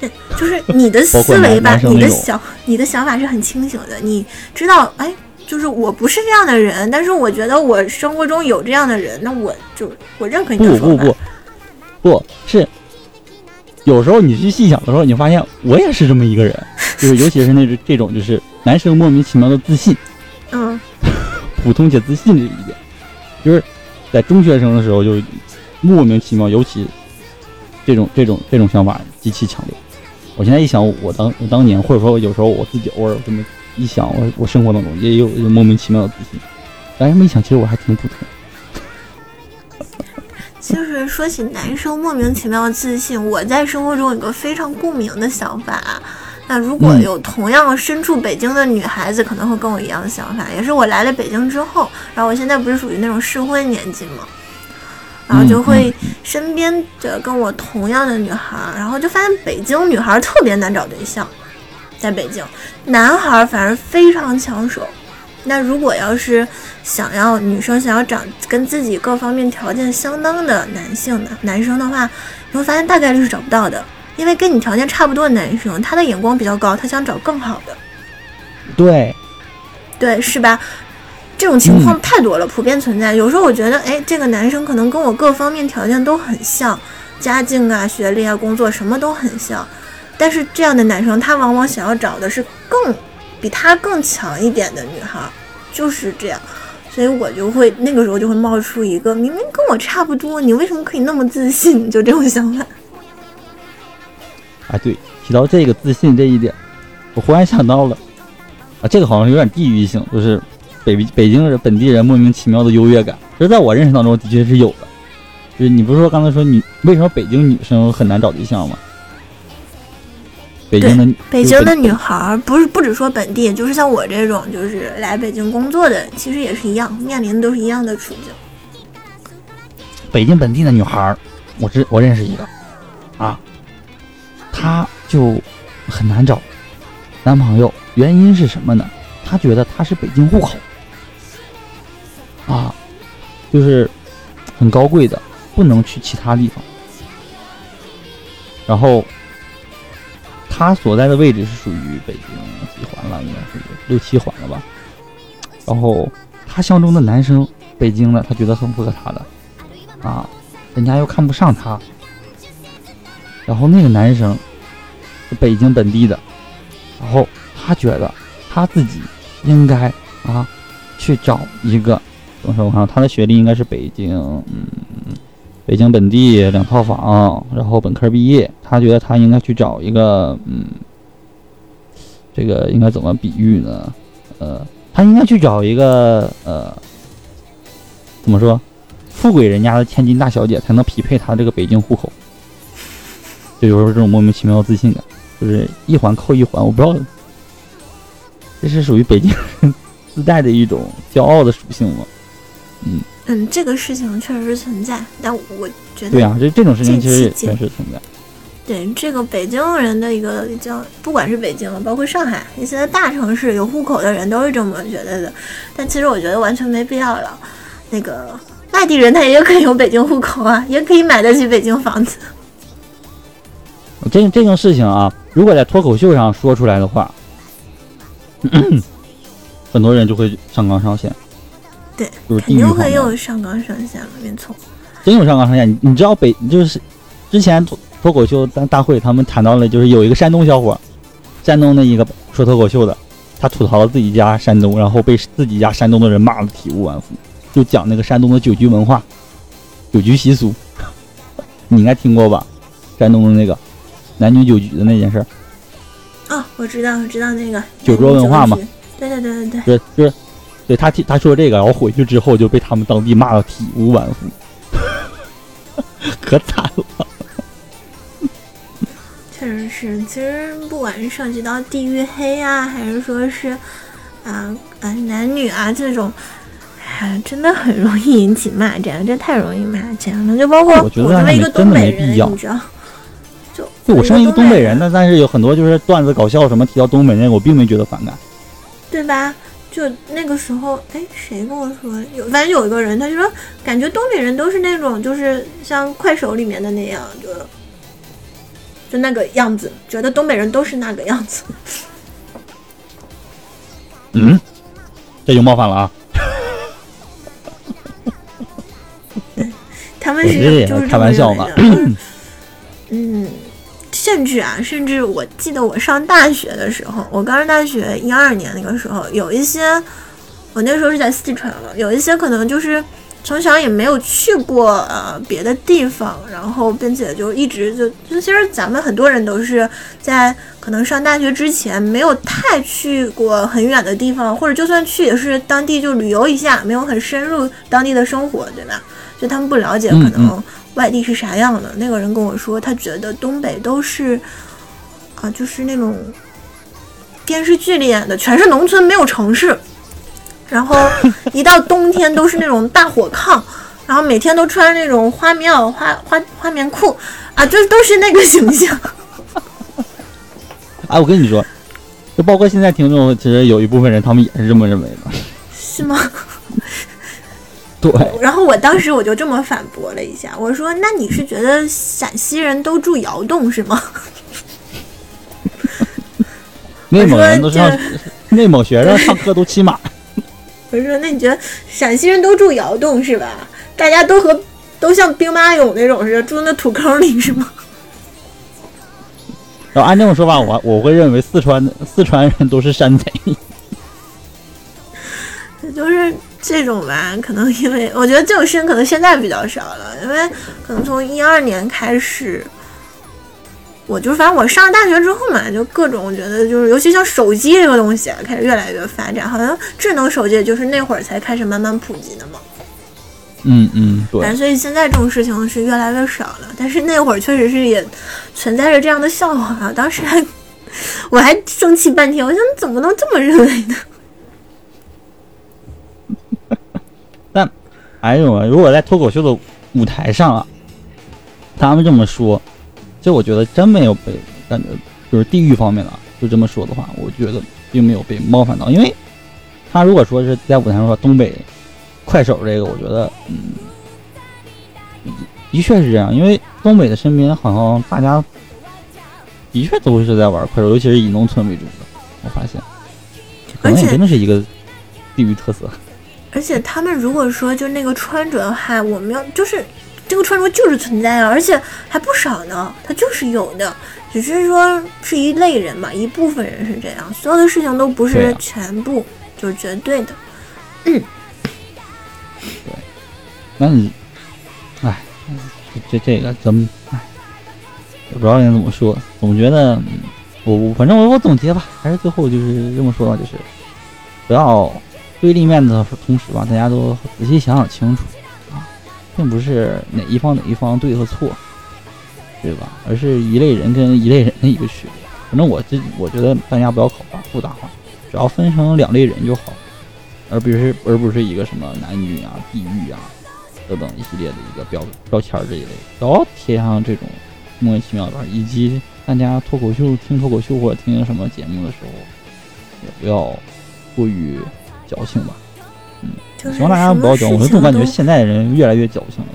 对，就是你的 思维吧你的想你的想法是很清醒的，你知道，哎，就是我不是这样的人，但是我觉得我生活中有这样的人，那我就我认可你的说法。不不，不是，有时候你去细想的时候，你发现我也是这么一个人，就是尤其是那种这种就是男生莫名其妙的自信，嗯，普通且自信这一点，就是在中学生的时候就莫名其妙，尤其这种这种这种想法极其强烈。我现在一想，我当我当年，或者说有时候我自己偶尔这么一想，我我生活当中也有莫名其妙的自信，但是这么一想，其实我还挺普通。就是说起男生莫名其妙的自信，我在生活中有个非常共鸣的想法。那如果有同样身处北京的女孩子，可能会跟我一样的想法，也是我来了北京之后，然后我现在不是属于那种适婚年纪嘛，然后就会身边的跟我同样的女孩，然后就发现北京女孩特别难找对象，在北京，男孩反而非常抢手。那如果要是想要女生想要找跟自己各方面条件相当的男性的男生的话，你会发现大概率是找不到的，因为跟你条件差不多的男生，他的眼光比较高，他想找更好的。对，对，是吧？这种情况太多了，普遍存在。有时候我觉得，哎，这个男生可能跟我各方面条件都很像，家境啊、学历啊、工作什么都很像，但是这样的男生，他往往想要找的是更。比他更强一点的女孩，就是这样，所以我就会那个时候就会冒出一个明明跟我差不多，你为什么可以那么自信？就这种想法。啊，对，提到这个自信这一点，我忽然想到了，啊，这个好像有点地域性，就是北北京人本地人莫名其妙的优越感，就是在我认识当中的确是有的。就是你不是说刚才说你为什么北京女生很难找对象吗？北京的北京的女孩不是不止说本地，就是像我这种就是来北京工作的，其实也是一样，面临的都是一样的处境。北京本地的女孩，我知我认识一个，啊，她就很难找男朋友，原因是什么呢？她觉得她是北京户口，啊，就是很高贵的，不能去其他地方，然后。他所在的位置是属于北京几环了？应该是六七环了吧。然后他相中的男生，北京的，他觉得很符合他的，啊，人家又看不上他。然后那个男生是北京本地的，然后他觉得他自己应该啊去找一个，怎么说？我看他的学历应该是北京，嗯。北京本地两套房，然后本科毕业，他觉得他应该去找一个，嗯，这个应该怎么比喻呢？呃，他应该去找一个，呃，怎么说，富贵人家的千金大小姐才能匹配他这个北京户口。就有时候这种莫名其妙的自信感，就是一环扣一环，我不知道，这是属于北京自带的一种骄傲的属性吗？嗯。嗯，这个事情确实存在，但我觉得对啊，这这种事情其实也确实存在。对这个北京人的一个叫，不管是北京，包括上海一些大城市有户口的人都是这么觉得的。但其实我觉得完全没必要了。那个外地人他也可以有北京户口啊，也可以买得起北京房子。这这种事情啊，如果在脱口秀上说出来的话，很多人就会上纲上线。对，肯定会有上纲上线了，没错。真有上纲上线，你你知道北就是之前脱脱口秀大大会，他们谈到了，就是有一个山东小伙，山东的一个说脱口秀的，他吐槽了自己家山东，然后被自己家山东的人骂的体无完肤，就讲那个山东的酒局文化、酒局习俗，你应该听过吧？山东的那个男女酒局的那件事儿。哦，我知道，我知道那个酒桌文化嘛。对对对对对。是是。对他提他说这个，然后回去之后就被他们当地骂的体无完肤，可惨了。确实是，其实不管是涉及到地域黑啊，还是说是啊啊男女啊这种，哎，真的很容易引起骂战，这太容易骂战了。就包括我作为一个东北人，你知道，就我身为一个东北人，但但是有很多就是段子搞笑什么提到东北人，我并没觉得反感，对吧？就那个时候，哎，谁跟我说有？反正有一个人，他就说，感觉东北人都是那种，就是像快手里面的那样，就就那个样子，觉得东北人都是那个样子。嗯，这就冒犯了啊！他们是就是开玩笑嘛。嗯。甚至啊，甚至我记得我上大学的时候，我刚上大学一二年那个时候，有一些，我那时候是在四川了，有一些可能就是从小也没有去过呃别的地方，然后并且就一直就就其实咱们很多人都是在可能上大学之前没有太去过很远的地方，或者就算去也是当地就旅游一下，没有很深入当地的生活，对吧？就他们不了解可能外地是啥样的。那个人跟我说，他觉得东北都是啊，就是那种电视剧里演的，全是农村，没有城市。然后 一到冬天都是那种大火炕，然后每天都穿那种花棉袄、花花花棉裤，啊，就都是那个形象。哎，我跟你说，就包括现在听众，其实有一部分人他们也是这么认为的。是吗？对。然后我当时我就这么反驳了一下，我说：“那你是觉得陕西人都住窑洞是吗？” 内蒙人都上，内蒙学生上课都骑马。我说：“那你觉得陕西人都住窑洞是吧？大家都和都像兵马俑那种似的，住那土坑里是吗？”然后按这种说法，我我会认为四川四川人都是山贼。就是这种吧，可能因为我觉得这种事情可能现在比较少了，因为可能从一二年开始。我就反正我上了大学之后嘛，就各种我觉得就是，尤其像手机这个东西啊，开始越来越发展，好像智能手机就是那会儿才开始慢慢普及的嘛。嗯嗯，对。所以现在这种事情是越来越少了，但是那会儿确实是也存在着这样的笑话，当时还我还生气半天，我想你怎么能这么认为呢？但还有啊，如果在脱口秀的舞台上啊，他们这么说。这我觉得真没有被感觉，就是地域方面的，就这么说的话，我觉得并没有被冒犯到。因为他如果说是在舞台上说东北快手这个，我觉得嗯，的确是这样。因为东北的身边好像大家的确都是在玩快手，尤其是以农村为主的。我发现，可能也真的是一个地域特色。而且他们如果说就那个穿着的话，我们要就是。这个穿着就是存在啊，而且还不少呢，它就是有的，只是说是一类人嘛，一部分人是这样，所有的事情都不是全部，就是绝对的。嗯，对，那你，哎，这这个怎么，哎，也不知道该怎么说，总觉得我我反正我我总结吧，还是最后就是这么说吧，就是不要对立面的同时吧，大家都仔细想想清楚啊。并不是哪一方哪一方对和错，对吧？而是一类人跟一类人的一个区别。反正我这我觉得大家不要考虑复杂化，只要分成两类人就好，而不是而不是一个什么男女啊、地域啊等等一系列的一个标标签这一类，不要贴上这种莫名其妙的。以及大家脱口秀听脱口秀或者听什么节目的时候，也不要过于矫情吧。嗯希望大家不要矫情，我总感觉现在的人越来越矫情了。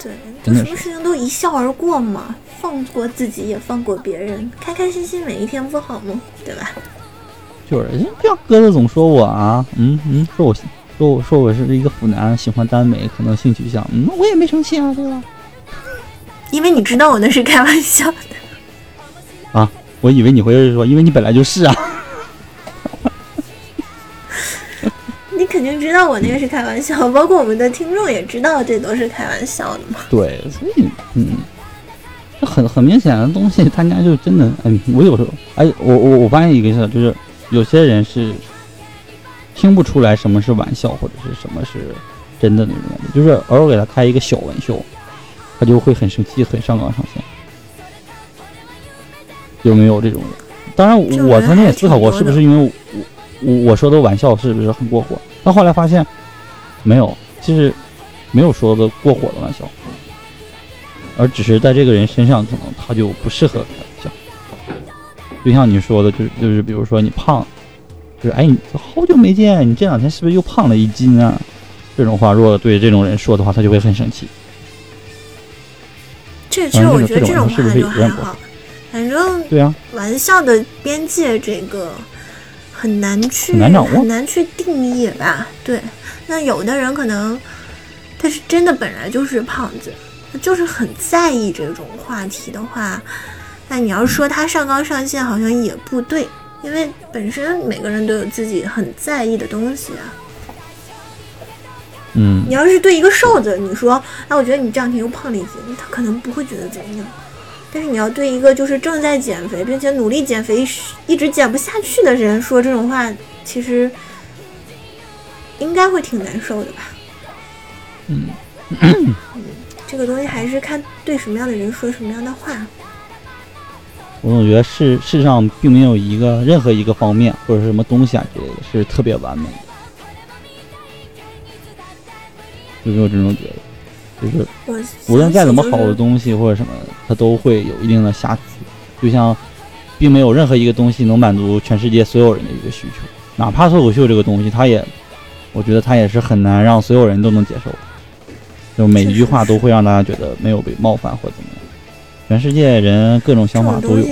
对，就什么事情都一笑而过嘛，放过自己也放过别人，开开心心每一天不好吗？对吧？就是，不要鸽子总说我啊，嗯嗯，说我说我说我是一个腐男，喜欢耽美，可能性取向，嗯，我也没生气啊，对吧？因为你知道我那是开玩笑的。啊，我以为你会说，因为你本来就是啊。肯定知道我那个是开玩笑，包括我们的听众也知道这都是开玩笑的嘛。对，所以嗯，很很明显的东西，他家就真的，嗯，我有时候，哎，我我我发现一个事，就是有些人是听不出来什么是玩笑或者是什么是真的那种感觉，就是偶尔给他开一个小玩笑，他就会很生气，很上纲上线。有没有这种人？当然，我曾经也思考过，是不是因为我我我说的玩笑是不是很过火？但后来发现，没有，其实没有说的过火的玩笑，而只是在这个人身上，可能他就不适合开玩笑。就像你说的，就是就是，比如说你胖，就是哎，你好久没见，你这两天是不是又胖了一斤啊？这种话，如果对这种人说的话，他就会很生气。这其实我觉得这种话就还好，反正对啊，玩笑的边界这个。很难去很难去定义吧？对，那有的人可能他是真的本来就是胖子，他就是很在意这种话题的话，那你要说他上纲上线好像也不对，因为本身每个人都有自己很在意的东西啊。嗯你要是对一个瘦子，你说，哎，我觉得你这两天又胖了一斤，他可能不会觉得怎么样。但是你要对一个就是正在减肥，并且努力减肥，一直减不下去的人说这种话，其实应该会挺难受的吧？嗯，这个东西还是看对什么样的人说什么样的话。我总觉得世世上并没有一个任何一个方面或者是什么东西啊之类的是特别完美的，有没有这种觉得？就是无论再怎么好的，东西或者什么，它都会有一定的瑕疵。就像，并没有任何一个东西能满足全世界所有人的一个需求，哪怕脱口秀这个东西，它也，我觉得它也是很难让所有人都能接受。就每一句话都会让大家觉得没有被冒犯或怎么样。全世界人各种想法都有。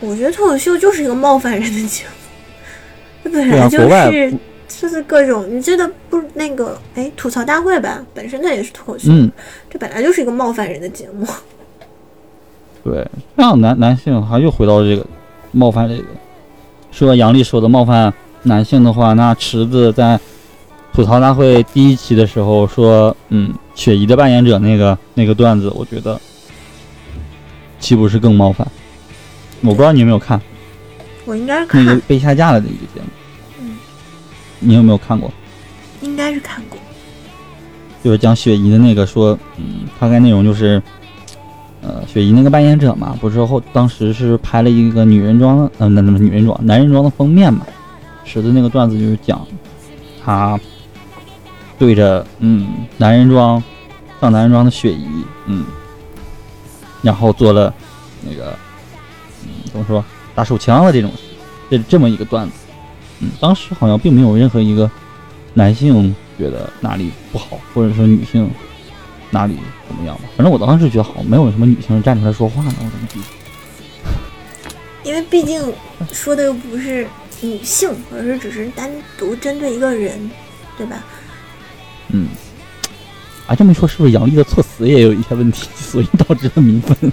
我觉得脱口秀就是一个冒犯人的节目，它本来就国外是就是各种，你记得不那个哎吐槽大会吧？本身它也是脱口秀，嗯，这本来就是一个冒犯人的节目。对，让男男性，还又回到这个冒犯这个，说杨笠说的冒犯男性的话，那池子在吐槽大会第一期的时候说，嗯，雪姨的扮演者那个那个段子，我觉得岂不是更冒犯？我不知道你有没有看我应该看，个被下架了的一个节目，嗯，你有没有看过？应该是看过。就是讲雪姨的那个说，嗯，大概内容就是，呃，雪姨那个扮演者嘛，不是后当时是拍了一个女人装的，呃，那那么女人装、男人装的封面嘛，使的那个段子就是讲，他对着嗯男人装上男人装的雪姨，嗯，然后做了那个，嗯，怎么说打手枪的这种，这这么一个段子，嗯，当时好像并没有任何一个男性觉得哪里不好，或者说女性哪里怎么样吧。反正我当时觉得好像没有什么女性站出来说话呢，我怎么记得？因为毕竟说的又不是女性，而是只是单独针对一个人，对吧？嗯，啊，这么一说，是不是杨笠的措辞也有一些问题，所以导致了民愤？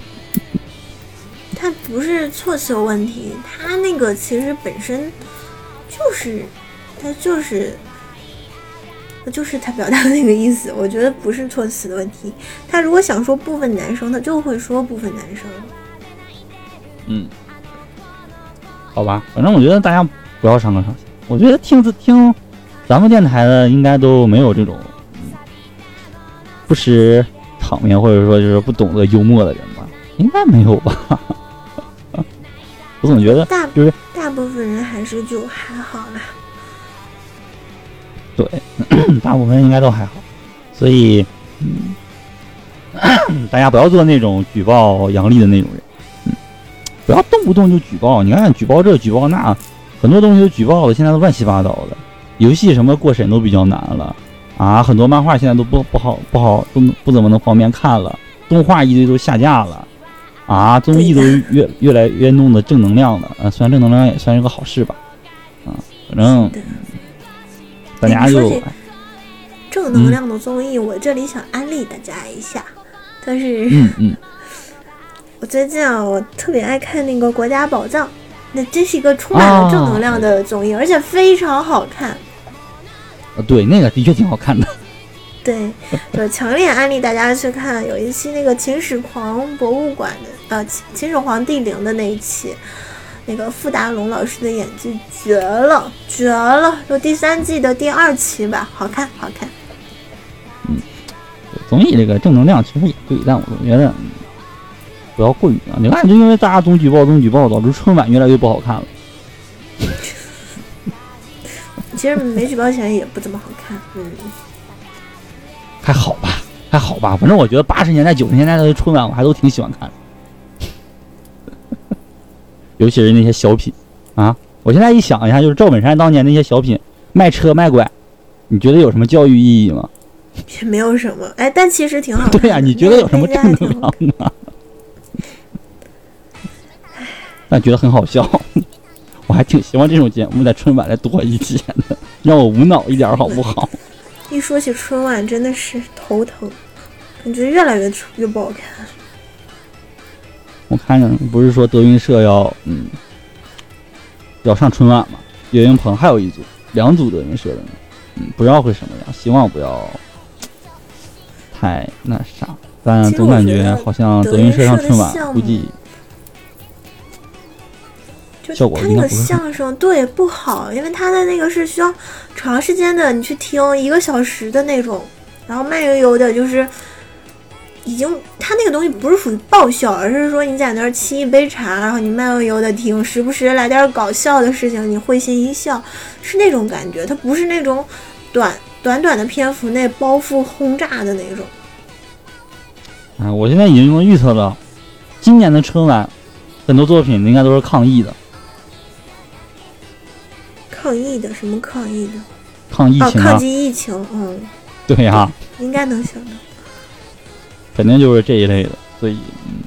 他不是措辞有问题，他那个其实本身就是，他就是，他就是他表达的那个意思。我觉得不是措辞的问题。他如果想说部分男生，他就会说部分男生。嗯，好吧，反正我觉得大家不要上纲上线。我觉得听自听咱们电台的应该都没有这种、嗯、不识场面或者说就是不懂得幽默的人吧？应该没有吧？我总觉得大就是大部分人还是就还好啦。对，大部分人应该都还好，所以嗯，大家不要做那种举报杨笠的那种人，嗯，不要动不动就举报。你看举报这举报那，很多东西都举报了，现在都乱七八糟的。游戏什么过审都比较难了啊，很多漫画现在都不不好不好都不怎么能方便看了，动画一堆都下架了。啊，综艺都越越来越弄的正能量了，啊，虽然正能量也算是个好事吧，啊，反正大家就正能量的综艺，我这里想安利大家一下。但是嗯嗯，我最近啊，我特别爱看那个《国家宝藏》，那真是一个充满了正能量的综艺，而且非常好看。啊，对，那个的确挺好看的。对，就强烈安利大家去看。有一期那个秦始皇博物馆的，呃，秦秦始皇帝陵的那一期，那个傅达龙老师的演技绝了，绝了！就第三季的第二期吧，好看，好看。嗯综艺这个正能量其实也对，但我总觉得、嗯、不要过于啊。你看，就因为大家总举报、总举报，导致春晚越来越不好看了。其实没举报起来也不怎么好看，嗯，还好吧，还好吧。反正我觉得八十年代、九十年代的春晚我还都挺喜欢看的，尤其是那些小品啊。我现在一想一下，就是赵本山当年那些小品卖车卖拐，你觉得有什么教育意义吗？也没有什么，哎，但其实挺好的。对呀、你觉得有什么正能量吗？但觉得很好笑，我还挺希望这种节目在春晚来多一些的，让我无脑一点好不好？一说起春晚，真的是头疼，感觉越来越越不好看。我看着不是说德云社要嗯要上春晚吗，岳云鹏还有一组两组德云社的呢，嗯，不知道会什么样，希望不要太那啥，但总感觉好像德云社上春晚估计就效果他那个相声对不好，因为他的那个是需要长时间的，你去听一个小时的那种，然后慢悠悠的，就是已经他那个东西不是属于爆笑，而是说你在那儿沏一杯茶，然后你慢悠悠的听，时不时来点搞笑的事情，你会心一笑，是那种感觉，它不是那种短 短短的篇幅内包袱轰炸的那种。啊，我现在已经能预测了，今年的春晚很多作品应该都是抗议的，抗议的什么抗议的？抗疫哦，情啊，抗击疫情，嗯，对呀、应该能想到。肯定就是这一类的，所以嗯，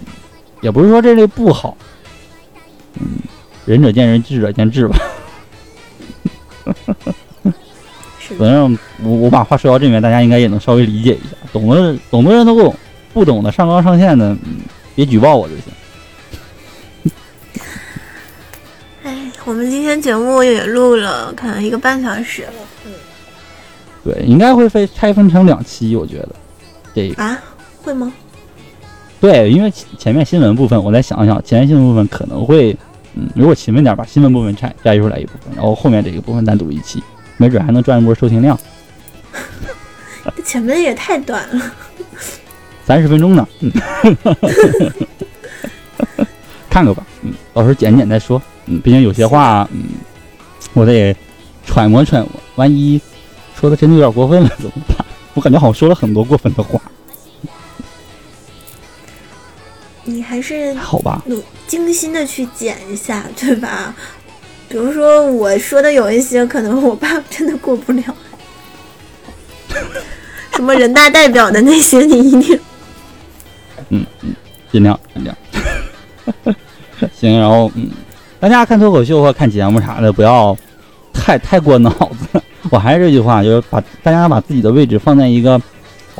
也不是说这类不好，嗯，仁者见仁，智者见智吧。反正我我把话说到这边，大家应该也能稍微理解一下，懂的懂的人都懂，不懂的上纲上线的，嗯，别举报我就行。哎，我们今天节目也录了，可能一个半小时了。对，应该会分拆分成两期，我觉得这个啊？会吗？对，因为前前面新闻部分，我再想想，前面新闻部分可能会，嗯，如果勤奋点，把新闻部分拆摘出来一部分，然后后面这个部分单独一期，没准还能赚一波收听量，这 前面也太短了。三十分钟呢，嗯，看看吧，嗯，到时候剪剪再说，嗯，毕竟有些话，嗯，我得揣摩揣摩，万一说的真的有点过分了怎么办？我感觉好像说了很多过分的话，你还是好吧？努精心的去剪一下，对吧？比如说我说的有一些，可能我爸真的过不了。什么人大代表的那些，你一定嗯嗯尽量尽量。行，然后嗯，大家看脱口秀或看节目啥的，不要太太过脑子。我还是这句话，就是把大家把自己的位置放在一个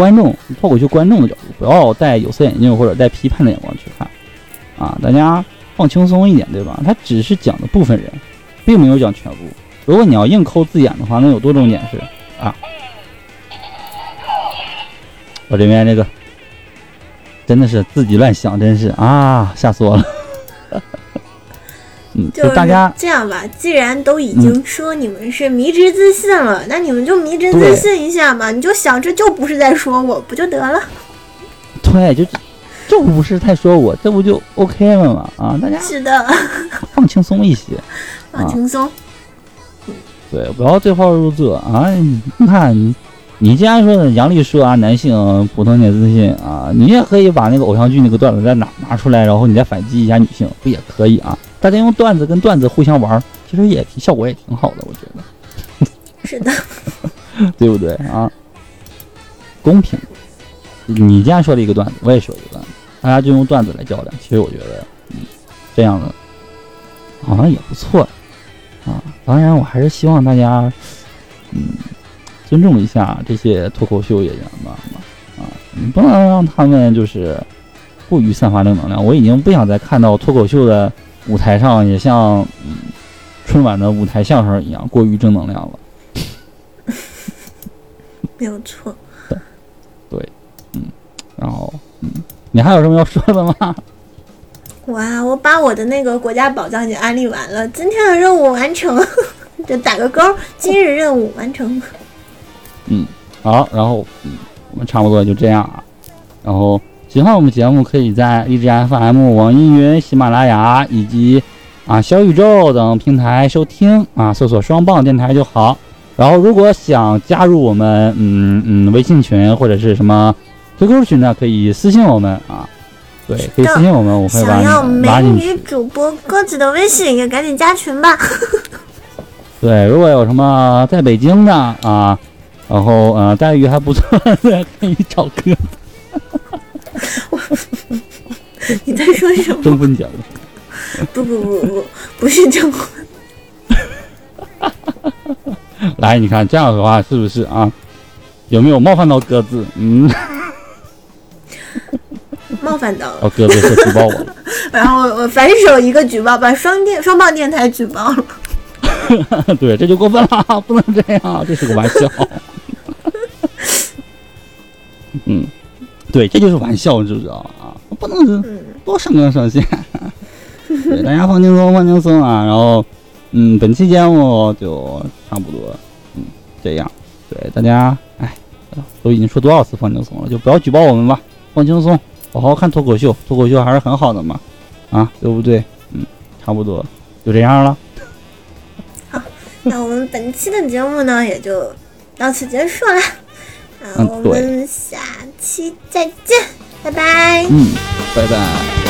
观众脱口秀观众的角度，不要戴有色眼镜或者带批判的眼光去看啊。大家放轻松一点，对吧？他只是讲的部分人，并没有讲全部。如果你要硬抠字眼的话，那有多种解释啊？我这边这个真的是自己乱想，真是啊，吓死我了。嗯，就就是大家这样吧。既然都已经说你们是迷之自信了，那你们就迷之自信一下嘛。你就想这就不是在说我，不就得了？对，就就不是太说我，这不就 OK 了吗？啊，大家是的，放轻松一些，放轻松。对，不要对号入座啊！你看你，你既然说的杨丽说啊，男性普通点自信啊，你也可以把那个偶像剧那个段子再拿拿出来，然后你再反击一下女性，不也可以啊？大家用段子跟段子互相玩，其实也效果也挺好的，我觉得。是的，对不对啊？公平。你既然说了一个段子，我也说一个段子，大家就用段子来较量。其实我觉得，嗯，这样的好像也不错啊。当然，我还是希望大家，嗯，尊重一下这些脱口秀演员吧，啊，你不能让他们就是过于散发正能量。我已经不想再看到脱口秀的舞台上也像嗯春晚的舞台相声一样过于正能量了。没有错。对，嗯然后，嗯，你还有什么要说的吗？哇，我把我的那个国家宝藏已经安利完了，今天的任务完成，就打个勾，今日任务完成。嗯好，然后，嗯，我们差不多就这样啊。然后，喜欢我们节目，可以在荔枝 FM、网易云、喜马拉雅以及啊小宇宙等平台收听啊，搜索“双棒电台”就好。然后，如果想加入我们，嗯嗯，微信群或者是什么 QQ 群呢，可以私信我们啊。对，可以私信我们，我会把想要美女。主播鸽子的微信，也赶紧加群吧。对，如果有什么在北京的啊，然后呃待遇还不错的，可以找哥 你在说什么？征婚节目。不 不不不，不是征婚。来，你看这样的话是不是啊？有没有冒犯到鸽子？嗯，冒犯到了，哦，鸽子说举报我了。然后我反手一个举报，把双电双棒电台举报了。对，这就过分了，不能这样，这是个玩笑。嗯，对，这就是玩笑，知不知道啊？不能是嗯，多上纲上线。对，大家放轻松，放轻松啊。然后，嗯，本期节目就差不多，嗯，这样。对，大家，哎，都已经说多少次放轻松了，就不要举报我们吧，放轻松，好好看脱口秀，脱口秀还是很好的嘛，啊，对不对？嗯，差不多就这样了。好那我们本期的节目呢，也就到此结束了。嗯对们下期再见，拜拜。嗯，拜拜。